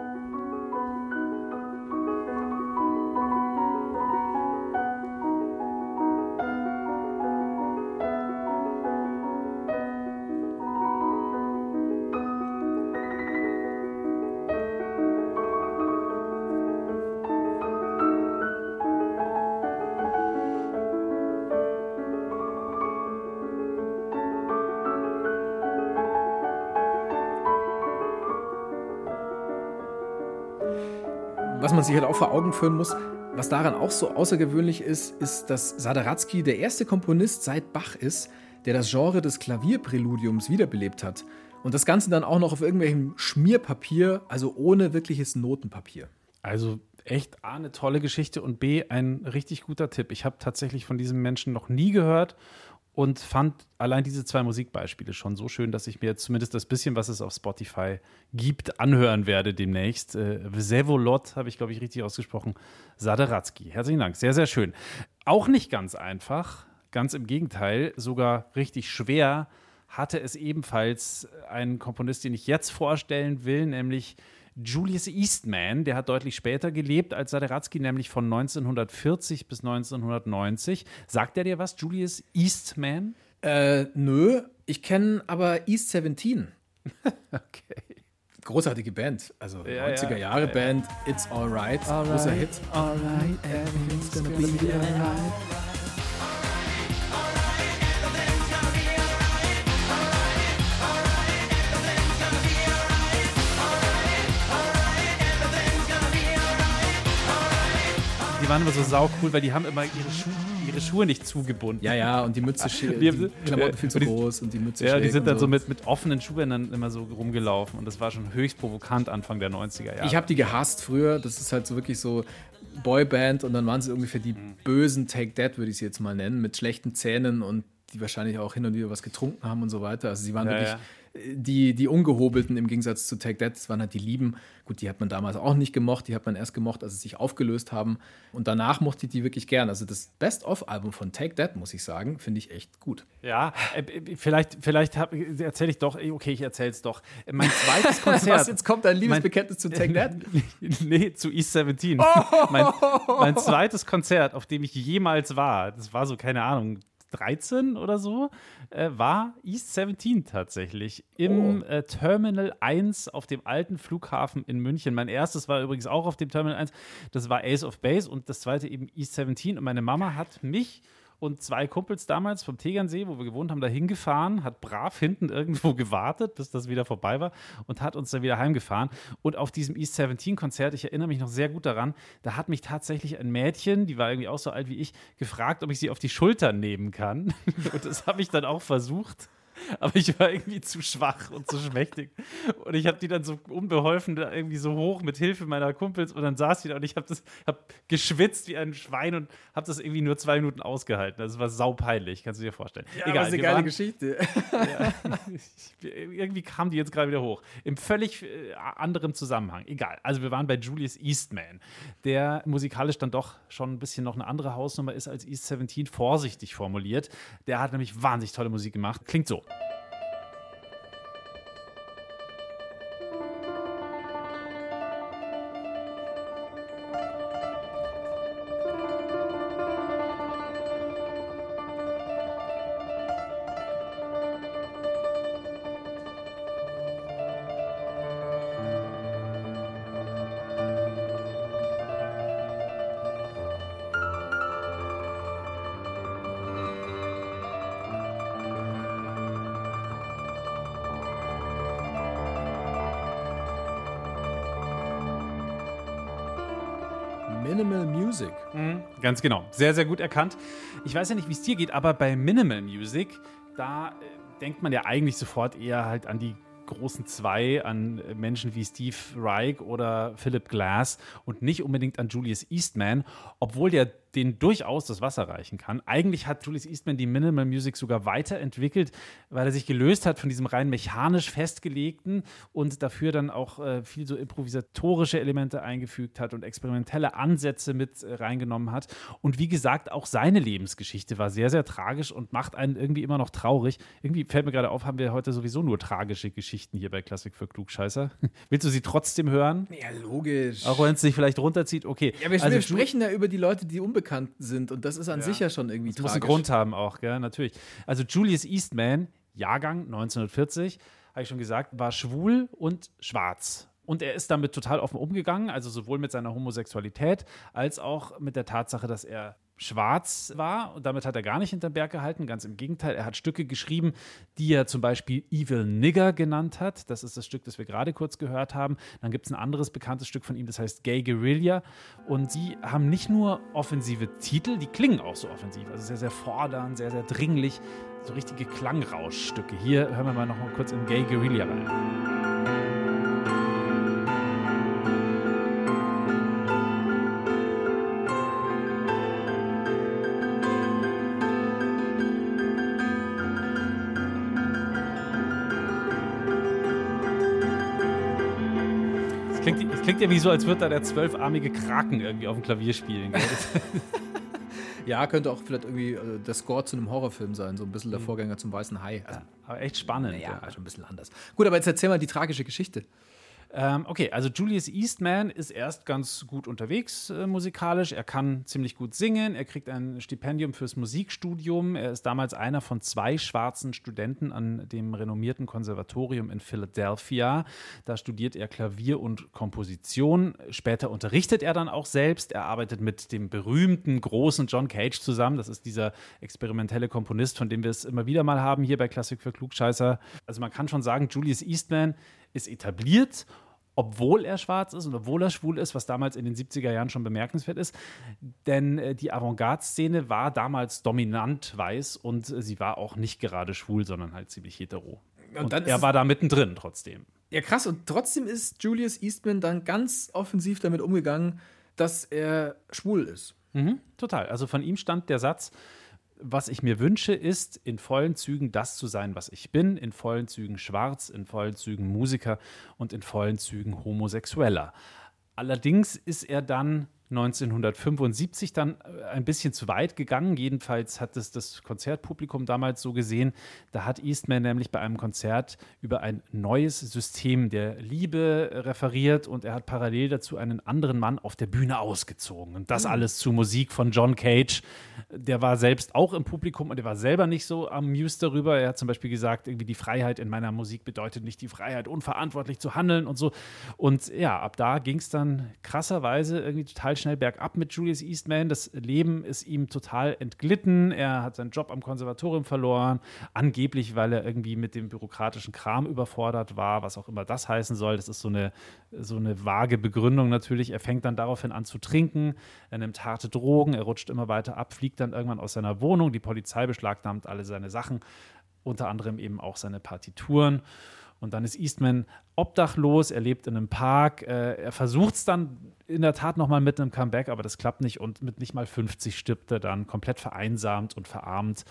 man sich halt auch vor Augen führen muss, was daran auch so außergewöhnlich ist, ist, dass Sadaratsky der erste Komponist seit Bach ist, der das Genre des Klavierpräludiums wiederbelebt hat. Und das Ganze dann auch noch auf irgendwelchem Schmierpapier, also ohne wirkliches Notenpapier. Also echt A, eine tolle Geschichte und B, ein richtig guter Tipp. Ich habe tatsächlich von diesem Menschen noch nie gehört und fand allein diese zwei Musikbeispiele schon so schön, dass ich mir zumindest das bisschen, was es auf Spotify gibt, anhören werde demnächst. Äh, Vsevolot habe ich, glaube ich, richtig ausgesprochen. Saderatsky. Herzlichen Dank. Sehr, sehr schön. Auch nicht ganz einfach. Ganz im Gegenteil, sogar richtig schwer hatte es ebenfalls einen Komponist, den ich jetzt vorstellen will, nämlich Julius Eastman, der hat deutlich später gelebt als Saderatsky, nämlich von 1940 bis 1990. Sagt er dir was, Julius Eastman? Äh, nö, ich kenne aber East 17. okay. Großartige Band, also ja, 90er Jahre ja, Band, It's Alright, all großer Hit. Alright, everything's gonna be alright. Waren immer so sau cool, weil die haben immer ihre, Schu ihre Schuhe nicht zugebunden. Ja, ja, und die Mütze die, die Klamotten viel zu die, groß und die Mütze Ja, die sind dann so mit, mit offenen Schuhbändern immer so rumgelaufen und das war schon höchst provokant Anfang der 90er Jahre. Ich habe die gehasst früher, das ist halt so wirklich so Boyband und dann waren sie irgendwie für die mhm. bösen Take That, würde ich sie jetzt mal nennen, mit schlechten Zähnen und die wahrscheinlich auch hin und wieder was getrunken haben und so weiter. Also sie waren ja, wirklich ja die, die Ungehobelten im Gegensatz zu Take That, das waren halt die Lieben. Gut, die hat man damals auch nicht gemocht, die hat man erst gemocht, als sie sich aufgelöst haben. Und danach mochte ich die wirklich gern. Also das Best-of-Album von Take That, muss ich sagen, finde ich echt gut. Ja, äh, vielleicht, vielleicht erzähle ich doch, okay, ich erzähle es doch. Mein zweites Konzert. Was, jetzt kommt dein Liebesbekenntnis zu Take That? nee, zu East 17. Oh! Mein, mein zweites Konzert, auf dem ich jemals war, das war so, keine Ahnung, 13 oder so, äh, war East 17 tatsächlich im oh. äh, Terminal 1 auf dem alten Flughafen in München. Mein erstes war übrigens auch auf dem Terminal 1. Das war Ace of Base und das zweite eben East 17. Und meine Mama hat mich und zwei Kumpels damals vom Tegernsee, wo wir gewohnt haben, da hingefahren, hat brav hinten irgendwo gewartet, bis das wieder vorbei war und hat uns dann wieder heimgefahren. Und auf diesem East 17 Konzert, ich erinnere mich noch sehr gut daran, da hat mich tatsächlich ein Mädchen, die war irgendwie auch so alt wie ich, gefragt, ob ich sie auf die Schultern nehmen kann. Und das habe ich dann auch versucht. Aber ich war irgendwie zu schwach und zu schmächtig. Und ich habe die dann so unbeholfen da irgendwie so hoch mit Hilfe meiner Kumpels und dann saß die da und ich habe das hab geschwitzt wie ein Schwein und habe das irgendwie nur zwei Minuten ausgehalten. Das war saupeinlich, kannst du dir vorstellen. Ja, Egal, das ist eine geile waren, Geschichte. Ja, irgendwie kam die jetzt gerade wieder hoch. Im völlig äh, anderen Zusammenhang. Egal. Also wir waren bei Julius Eastman, der musikalisch dann doch schon ein bisschen noch eine andere Hausnummer ist als East 17, vorsichtig formuliert. Der hat nämlich wahnsinnig tolle Musik gemacht. Klingt so. Thank you. Ganz genau. Sehr, sehr gut erkannt. Ich weiß ja nicht, wie es dir geht, aber bei Minimal Music, da äh, denkt man ja eigentlich sofort eher halt an die großen zwei, an Menschen wie Steve Reich oder Philip Glass und nicht unbedingt an Julius Eastman, obwohl der den durchaus das Wasser reichen kann. Eigentlich hat Julius Eastman die Minimal Music sogar weiterentwickelt, weil er sich gelöst hat von diesem rein mechanisch festgelegten und dafür dann auch äh, viel so improvisatorische Elemente eingefügt hat und experimentelle Ansätze mit äh, reingenommen hat. Und wie gesagt, auch seine Lebensgeschichte war sehr, sehr tragisch und macht einen irgendwie immer noch traurig. Irgendwie fällt mir gerade auf, haben wir heute sowieso nur tragische Geschichten hier bei Klassik für Klugscheißer. Willst du sie trotzdem hören? Ja, logisch. Auch wenn es sich vielleicht runterzieht? Okay. Ja, wir, also, wir sprechen ja über die Leute, die unbekannt unbekannt sind. Und das ist an ja. sich ja schon irgendwie das tragisch. muss einen Grund haben auch, gell? natürlich. Also Julius Eastman, Jahrgang 1940, habe ich schon gesagt, war schwul und schwarz. Und er ist damit total offen umgegangen, also sowohl mit seiner Homosexualität als auch mit der Tatsache, dass er schwarz war. Und damit hat er gar nicht hinterm Berg gehalten. Ganz im Gegenteil, er hat Stücke geschrieben, die er zum Beispiel Evil Nigger genannt hat. Das ist das Stück, das wir gerade kurz gehört haben. Dann gibt es ein anderes bekanntes Stück von ihm, das heißt Gay Guerilla. Und sie haben nicht nur offensive Titel, die klingen auch so offensiv. Also sehr, sehr fordernd, sehr, sehr dringlich. So richtige Klangrauschstücke. Hier hören wir mal noch mal kurz in Gay Guerilla rein. Klingt ja wie so, als würde da der zwölfarmige Kraken irgendwie auf dem Klavier spielen. ja, könnte auch vielleicht irgendwie äh, der Score zu einem Horrorfilm sein, so ein bisschen der mhm. Vorgänger zum Weißen Hai. Also, ja, aber echt spannend. Ja, ja, schon ein bisschen anders. Gut, aber jetzt erzähl mal die tragische Geschichte. Ähm, okay, also Julius Eastman ist erst ganz gut unterwegs äh, musikalisch. Er kann ziemlich gut singen. Er kriegt ein Stipendium fürs Musikstudium. Er ist damals einer von zwei schwarzen Studenten an dem renommierten Konservatorium in Philadelphia. Da studiert er Klavier und Komposition. Später unterrichtet er dann auch selbst. Er arbeitet mit dem berühmten großen John Cage zusammen. Das ist dieser experimentelle Komponist, von dem wir es immer wieder mal haben hier bei Klassik für Klugscheißer. Also man kann schon sagen, Julius Eastman ist etabliert, obwohl er schwarz ist und obwohl er schwul ist, was damals in den 70er Jahren schon bemerkenswert ist. Denn äh, die Avantgarde-Szene war damals dominant weiß und äh, sie war auch nicht gerade schwul, sondern halt ziemlich hetero. Und, und er war da mittendrin trotzdem. Ja, krass. Und trotzdem ist Julius Eastman dann ganz offensiv damit umgegangen, dass er schwul ist. Mhm, total. Also von ihm stand der Satz, was ich mir wünsche, ist in vollen Zügen das zu sein, was ich bin, in vollen Zügen schwarz, in vollen Zügen Musiker und in vollen Zügen Homosexueller. Allerdings ist er dann 1975 dann äh, ein bisschen zu weit gegangen. Jedenfalls hat es das Konzertpublikum damals so gesehen. Da hat Eastman nämlich bei einem Konzert über ein neues System der Liebe referiert und er hat parallel dazu einen anderen Mann auf der Bühne ausgezogen. Und das mhm. alles zu Musik von John Cage. Der war selbst auch im Publikum und er war selber nicht so amused darüber. Er hat zum Beispiel gesagt, irgendwie die Freiheit in meiner Musik bedeutet nicht die Freiheit, unverantwortlich zu handeln und so. Und ja, ab da ging es dann krasserweise irgendwie total schnell bergab mit Julius Eastman. Das Leben ist ihm total entglitten. Er hat seinen Job am Konservatorium verloren, angeblich, weil er irgendwie mit dem bürokratischen Kram überfordert war, was auch immer das heißen soll. Das ist so eine, so eine vage Begründung natürlich. Er fängt dann daraufhin an zu trinken, er nimmt harte Drogen, er rutscht immer weiter ab, fliegt dann irgendwann aus seiner Wohnung. Die Polizei beschlagnahmt alle seine Sachen, unter anderem eben auch seine Partituren. Und dann ist Eastman obdachlos, er lebt in einem Park, äh, er versucht es dann in der Tat nochmal mit einem Comeback, aber das klappt nicht und mit nicht mal 50 stirbt er dann komplett vereinsamt und verarmt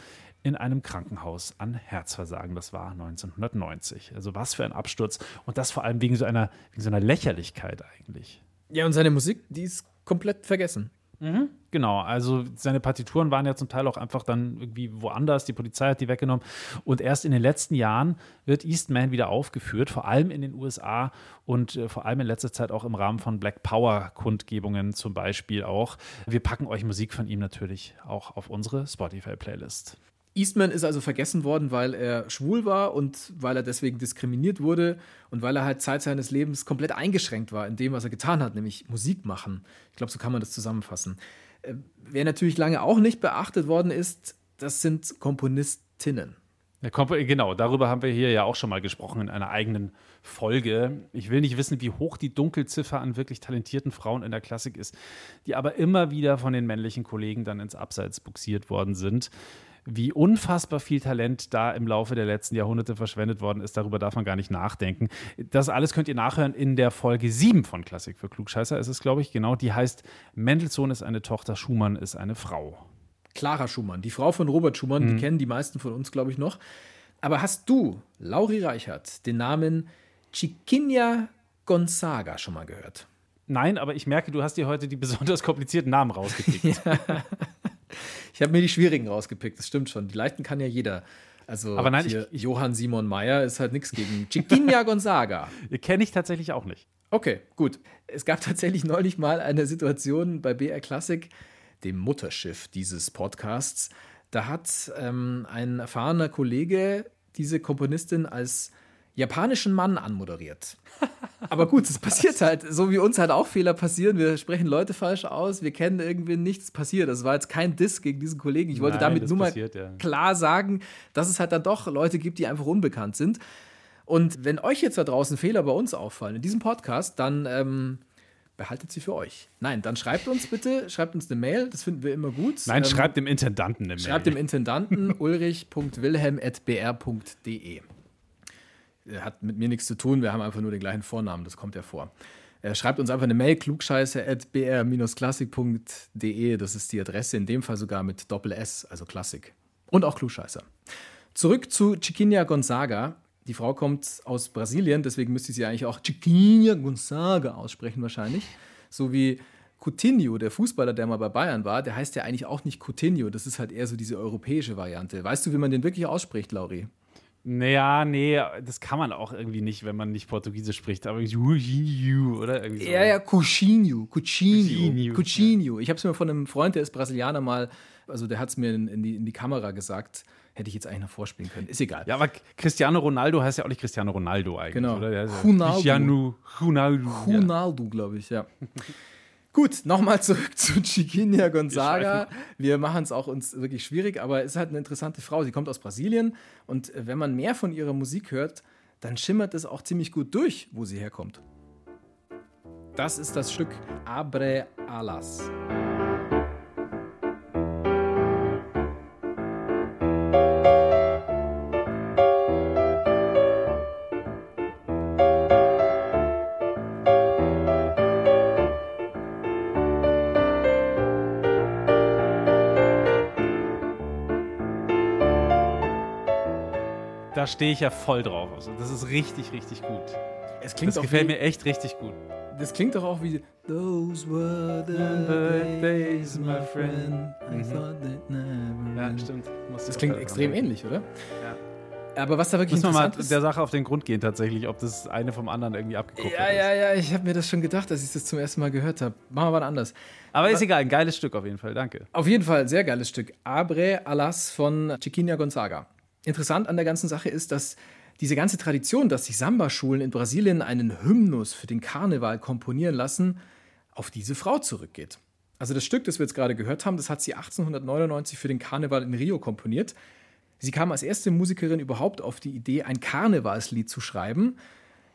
in einem Krankenhaus an Herzversagen. Das war 1990. Also was für ein Absturz und das vor allem wegen so einer, wegen so einer Lächerlichkeit eigentlich. Ja, und seine Musik, die ist komplett vergessen. Mhm. Genau, also seine Partituren waren ja zum Teil auch einfach dann irgendwie woanders, die Polizei hat die weggenommen. Und erst in den letzten Jahren wird Eastman wieder aufgeführt, vor allem in den USA und äh, vor allem in letzter Zeit auch im Rahmen von Black Power-Kundgebungen zum Beispiel auch. Wir packen euch Musik von ihm natürlich auch auf unsere Spotify-Playlist. Eastman ist also vergessen worden, weil er schwul war und weil er deswegen diskriminiert wurde und weil er halt Zeit seines Lebens komplett eingeschränkt war in dem, was er getan hat, nämlich Musik machen. Ich glaube, so kann man das zusammenfassen. Äh, wer natürlich lange auch nicht beachtet worden ist, das sind Komponistinnen. Genau, darüber haben wir hier ja auch schon mal gesprochen in einer eigenen Folge. Ich will nicht wissen, wie hoch die Dunkelziffer an wirklich talentierten Frauen in der Klassik ist, die aber immer wieder von den männlichen Kollegen dann ins Abseits buxiert worden sind wie unfassbar viel Talent da im Laufe der letzten Jahrhunderte verschwendet worden ist, darüber darf man gar nicht nachdenken. Das alles könnt ihr nachhören in der Folge 7 von Klassik für Klugscheißer. ist Es glaube ich, genau. Die heißt Mendelssohn ist eine Tochter, Schumann ist eine Frau. Clara Schumann, die Frau von Robert Schumann, mhm. die kennen die meisten von uns, glaube ich, noch. Aber hast du, Lauri Reichert, den Namen Chiquinha Gonzaga schon mal gehört? Nein, aber ich merke, du hast dir heute die besonders komplizierten Namen rausgepickt. ja. Ich habe mir die schwierigen rausgepickt, das stimmt schon. Die leichten kann ja jeder. Also Aber nein, hier, ich, Johann Simon Meyer ist halt nichts gegen Chiquinha Gonzaga. Kenne ich tatsächlich auch nicht. Okay, gut. Es gab tatsächlich neulich mal eine Situation bei BR Classic, dem Mutterschiff dieses Podcasts. Da hat ähm, ein erfahrener Kollege diese Komponistin als japanischen Mann anmoderiert. Aber gut, es passiert halt, so wie uns halt auch Fehler passieren. Wir sprechen Leute falsch aus, wir kennen irgendwie nichts passiert. Das war jetzt kein Diss gegen diesen Kollegen. Ich wollte Nein, damit nur passiert, mal ja. klar sagen, dass es halt dann doch Leute gibt, die einfach unbekannt sind. Und wenn euch jetzt da draußen Fehler bei uns auffallen, in diesem Podcast, dann ähm, behaltet sie für euch. Nein, dann schreibt uns bitte, schreibt uns eine Mail, das finden wir immer gut. Nein, ähm, schreibt dem Intendanten eine Mail. Schreibt dem Intendanten ulrich.wilhelm.br.de hat mit mir nichts zu tun, wir haben einfach nur den gleichen Vornamen, das kommt ja vor. Er schreibt uns einfach eine Mail, klugscheiße.br-klassik.de. Das ist die Adresse, in dem Fall sogar mit Doppel-S, also Klassik. Und auch Klugscheißer. Zurück zu Chiquinha Gonzaga. Die Frau kommt aus Brasilien, deswegen müsste sie eigentlich auch Chiquinha Gonzaga aussprechen wahrscheinlich. So wie Coutinho, der Fußballer, der mal bei Bayern war, der heißt ja eigentlich auch nicht Coutinho. Das ist halt eher so diese europäische Variante. Weißt du, wie man den wirklich ausspricht, Lauri? Naja, nee, das kann man auch irgendwie nicht, wenn man nicht Portugiesisch spricht. Aber irgendwie, oder irgendwie so. Ja, ja, Coutinho, Coutinho, Coutinho. Ich habe es mir von einem Freund, der ist Brasilianer, mal, also der hat es mir in, in, die, in die Kamera gesagt. Hätte ich jetzt eigentlich noch vorspielen können. Ist egal. Ja, aber Cristiano Ronaldo heißt ja auch nicht Cristiano Ronaldo eigentlich, genau. oder? Ronaldo. Cristiano Ronaldo. Ronaldo, ja. glaube ich, ja. Gut, nochmal zurück zu Chiquinha Gonzaga. Wir machen es auch uns wirklich schwierig, aber es ist halt eine interessante Frau. Sie kommt aus Brasilien und äh, wenn man mehr von ihrer Musik hört, dann schimmert es auch ziemlich gut durch, wo sie herkommt. Das ist das Stück Abre Alas. Da stehe ich ja voll drauf. Also das ist richtig, richtig gut. Es klingt das gefällt wie, mir echt richtig gut. Das klingt doch auch wie Those were the days, my friend. I mhm. thought that never. Ja, stimmt. das klingt extrem ähnlich, oder? Ja. Aber was da wirklich Müssen wir mal der Sache auf den Grund gehen tatsächlich, ob das eine vom anderen irgendwie abgekupfert ja, ist. Ja, ja, ja, ich habe mir das schon gedacht, dass ich das zum ersten Mal gehört habe. Machen wir mal anders. Aber, Aber ist egal, ein geiles Stück auf jeden Fall, danke. Auf jeden Fall, sehr geiles Stück. Abre Alas von Chiquinha Gonzaga. Interessant an der ganzen Sache ist, dass diese ganze Tradition, dass sich Samba-Schulen in Brasilien einen Hymnus für den Karneval komponieren lassen, auf diese Frau zurückgeht. Also das Stück, das wir jetzt gerade gehört haben, das hat sie 1899 für den Karneval in Rio komponiert. Sie kam als erste Musikerin überhaupt auf die Idee, ein Karnevalslied zu schreiben.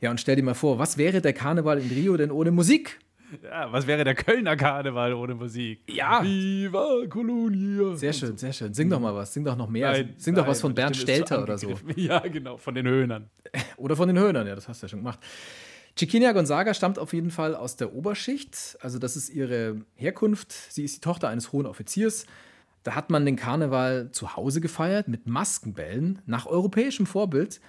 Ja, und stell dir mal vor, was wäre der Karneval in Rio denn ohne Musik? Ja, was wäre der Kölner Karneval ohne Musik? Ja. Viva Colonia. Sehr schön, sehr schön. Sing doch mal was. Sing doch noch mehr. Nein, Sing nein, doch was von Bernd Stelter oder so. Ja, genau. Von den Höhnern. Oder von den Höhnern, ja, das hast du ja schon gemacht. Chiquinha Gonzaga stammt auf jeden Fall aus der Oberschicht. Also, das ist ihre Herkunft. Sie ist die Tochter eines hohen Offiziers. Da hat man den Karneval zu Hause gefeiert mit Maskenbällen nach europäischem Vorbild.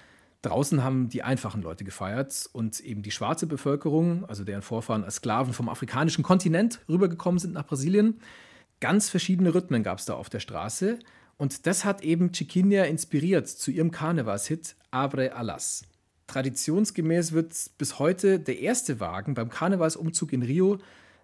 Draußen haben die einfachen Leute gefeiert und eben die schwarze Bevölkerung, also deren Vorfahren als Sklaven vom afrikanischen Kontinent rübergekommen sind nach Brasilien. Ganz verschiedene Rhythmen gab es da auf der Straße und das hat eben Chiquinha inspiriert zu ihrem Karnevalshit Abre Alas. Traditionsgemäß wird bis heute der erste Wagen beim Karnevalsumzug in Rio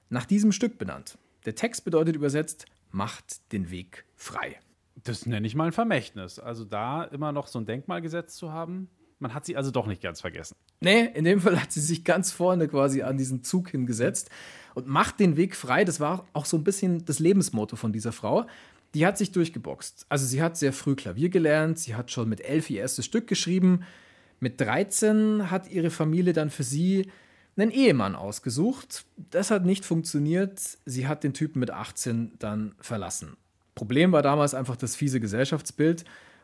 nach diesem Stück benannt. Der Text bedeutet übersetzt, macht den Weg frei. Das nenne ich mal ein Vermächtnis. Also da immer noch so ein Denkmal gesetzt zu haben, man hat sie also doch nicht ganz vergessen. Nee, in dem Fall hat sie sich ganz vorne quasi an diesen Zug hingesetzt und macht den Weg frei. Das war auch so ein bisschen das Lebensmotto von dieser Frau. Die hat sich durchgeboxt. Also sie hat sehr früh Klavier gelernt, sie hat schon mit elf ihr erstes Stück geschrieben. Mit 13 hat ihre Familie dann für sie einen Ehemann ausgesucht. Das hat nicht funktioniert. Sie hat den Typen mit 18 dann verlassen. Problem war damals einfach das fiese Gesellschaftsbild.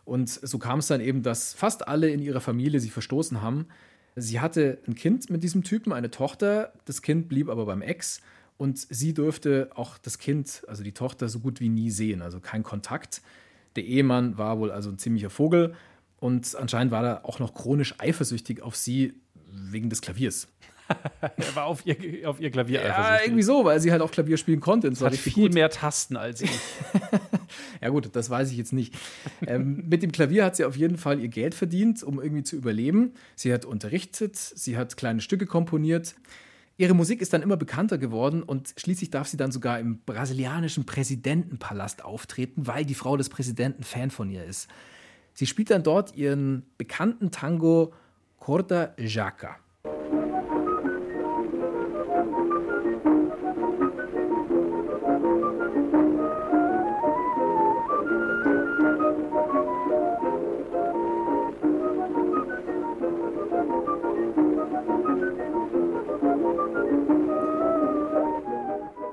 Und so kam es dann eben, dass fast alle in ihrer Familie sie verstoßen haben. Sie hatte ein Kind mit diesem Typen, eine Tochter. Das Kind blieb aber beim Ex und sie durfte auch das Kind, also die Tochter, so gut wie nie sehen, also kein Kontakt. Der Ehemann war wohl also ein ziemlicher Vogel und anscheinend war er auch noch chronisch eifersüchtig auf sie wegen des Klaviers. er war auf ihr, auf ihr Klavier Ja, irgendwie so, weil sie halt auch Klavier spielen konnte. Und hat viel gut. mehr Tasten als ich. ja gut, das weiß ich jetzt nicht. ähm, mit dem Klavier hat sie auf jeden Fall ihr Geld verdient, um irgendwie zu überleben. Sie hat unterrichtet, sie hat kleine Stücke komponiert. Ihre Musik ist dann immer bekannter geworden und schließlich darf sie dann sogar im brasilianischen Präsidentenpalast auftreten, weil die Frau des Präsidenten Fan von ihr ist. Sie spielt dann dort ihren bekannten Tango Corda Jaca.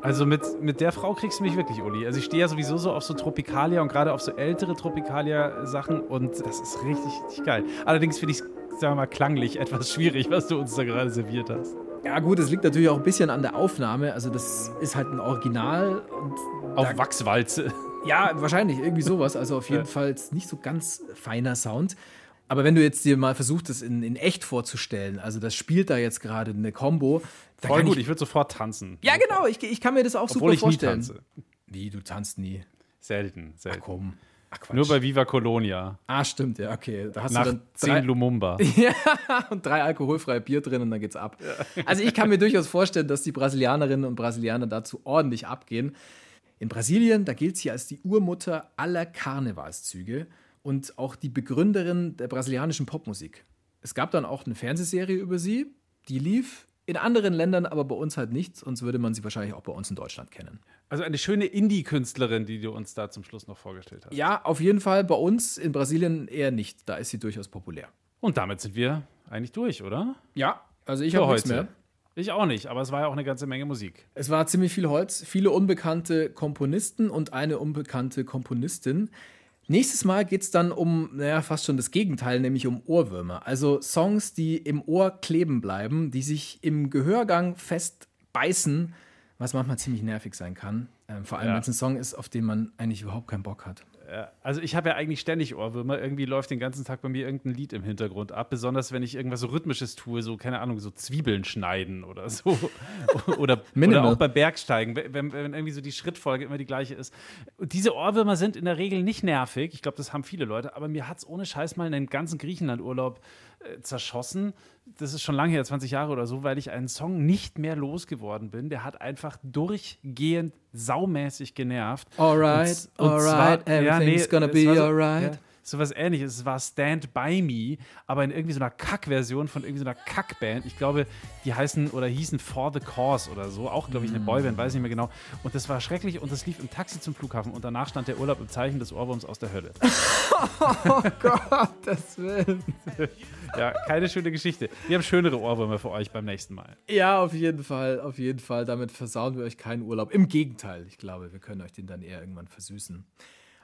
Also mit, mit der Frau kriegst du mich wirklich, Uli. Also ich stehe ja sowieso so auf so Tropikalia und gerade auf so ältere Tropikalia-Sachen und das ist richtig, richtig geil. Allerdings finde ich es, sagen wir mal, klanglich etwas schwierig, was du uns da gerade serviert hast. Ja gut, es liegt natürlich auch ein bisschen an der Aufnahme. Also das ist halt ein Original. Und auf Wachswalze. Ja, wahrscheinlich, irgendwie sowas. Also auf jeden. Fall nicht so ganz feiner Sound. Aber wenn du jetzt dir mal versuchst, das in, in echt vorzustellen, also das spielt da jetzt gerade eine Combo. Voll gut, ich, ich würde sofort tanzen. Ja, genau, ich, ich kann mir das auch Obwohl super ich vorstellen. nie tanze. Wie, du tanzt nie? Selten, selten. Ach komm. Ach. Nur bei Viva Colonia. Ah, stimmt, ja, okay. Da hast Nach du dann zehn Lumumba. ja, und drei alkoholfreie Bier drin und dann geht's ab. Also ich kann mir durchaus vorstellen, dass die Brasilianerinnen und Brasilianer dazu ordentlich abgehen. In Brasilien, da gilt sie als die Urmutter aller Karnevalszüge und auch die Begründerin der brasilianischen Popmusik. Es gab dann auch eine Fernsehserie über sie, die lief in anderen Ländern, aber bei uns halt nicht, sonst würde man sie wahrscheinlich auch bei uns in Deutschland kennen. Also eine schöne Indie-Künstlerin, die du uns da zum Schluss noch vorgestellt hast. Ja, auf jeden Fall bei uns in Brasilien eher nicht. Da ist sie durchaus populär. Und damit sind wir eigentlich durch, oder? Ja, also ich habe nichts mehr. Ich auch nicht, aber es war ja auch eine ganze Menge Musik. Es war ziemlich viel Holz, viele unbekannte Komponisten und eine unbekannte Komponistin. Nächstes Mal geht es dann um, naja, fast schon das Gegenteil, nämlich um Ohrwürmer. Also Songs, die im Ohr kleben bleiben, die sich im Gehörgang festbeißen, was manchmal ziemlich nervig sein kann. Ähm, vor allem, Ja. wenn es ein Song ist, auf den man eigentlich überhaupt keinen Bock hat. Ja, Also ich habe ja eigentlich ständig Ohrwürmer. Irgendwie läuft den ganzen Tag bei mir irgendein Lied im Hintergrund ab. Besonders wenn ich irgendwas so Rhythmisches tue, so, keine Ahnung, so Zwiebeln schneiden oder so. oder, oder auch beim Bergsteigen, wenn, wenn irgendwie so die Schrittfolge immer die gleiche ist. Und diese Ohrwürmer sind in der Regel nicht nervig. Ich glaube, das haben viele Leute. Aber mir hat es ohne Scheiß mal einen ganzen Griechenland-Urlaub äh, zerschossen. Das ist schon lange her, 20 Jahre oder so, weil ich einen Song nicht mehr losgeworden bin. Der hat einfach durchgehend saumäßig genervt. Alright, Und- und alright, zwar- ja, everything's nee, gonna be so, alright. Ja, so was ähnliches. Es war Stand By Me, aber in irgendwie so einer Kack-Version von irgendwie so einer Kack-Band. Ich glaube, die heißen oder hießen For the Cause oder so. Auch, glaube ich, eine Boyband, weiß nicht mehr genau. Und das war schrecklich und das lief im Taxi zum Flughafen und danach stand der Urlaub im Zeichen des Ohrwurms aus der Hölle. Gottes Willen. Ja, keine schöne Geschichte. Wir haben schönere Ohrwürmer für euch beim nächsten Mal. Ja, auf jeden Fall, auf jeden Fall. Damit versauen wir euch keinen Urlaub. Im Gegenteil, ich glaube, wir können euch den dann eher irgendwann versüßen.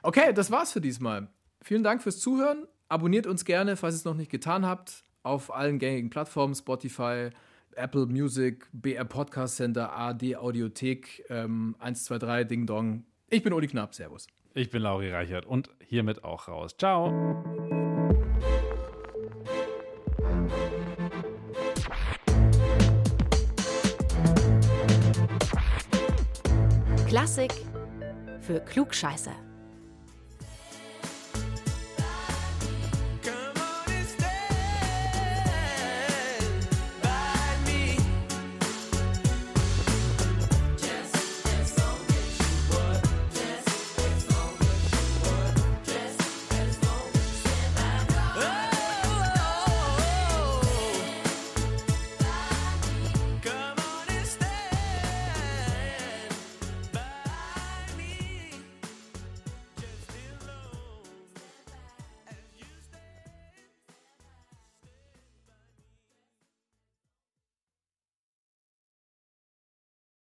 Okay, das war's für diesmal. Vielen Dank fürs Zuhören. Abonniert uns gerne, falls ihr es noch nicht getan habt, auf allen gängigen Plattformen: Spotify, Apple Music, BR Podcast Center, AD Audiothek, ähm, 123 Ding Dong. Ich bin Uli Knapp, Servus. Ich bin Lauri Reichert und hiermit auch raus. Ciao. Klassik für Klugscheißer.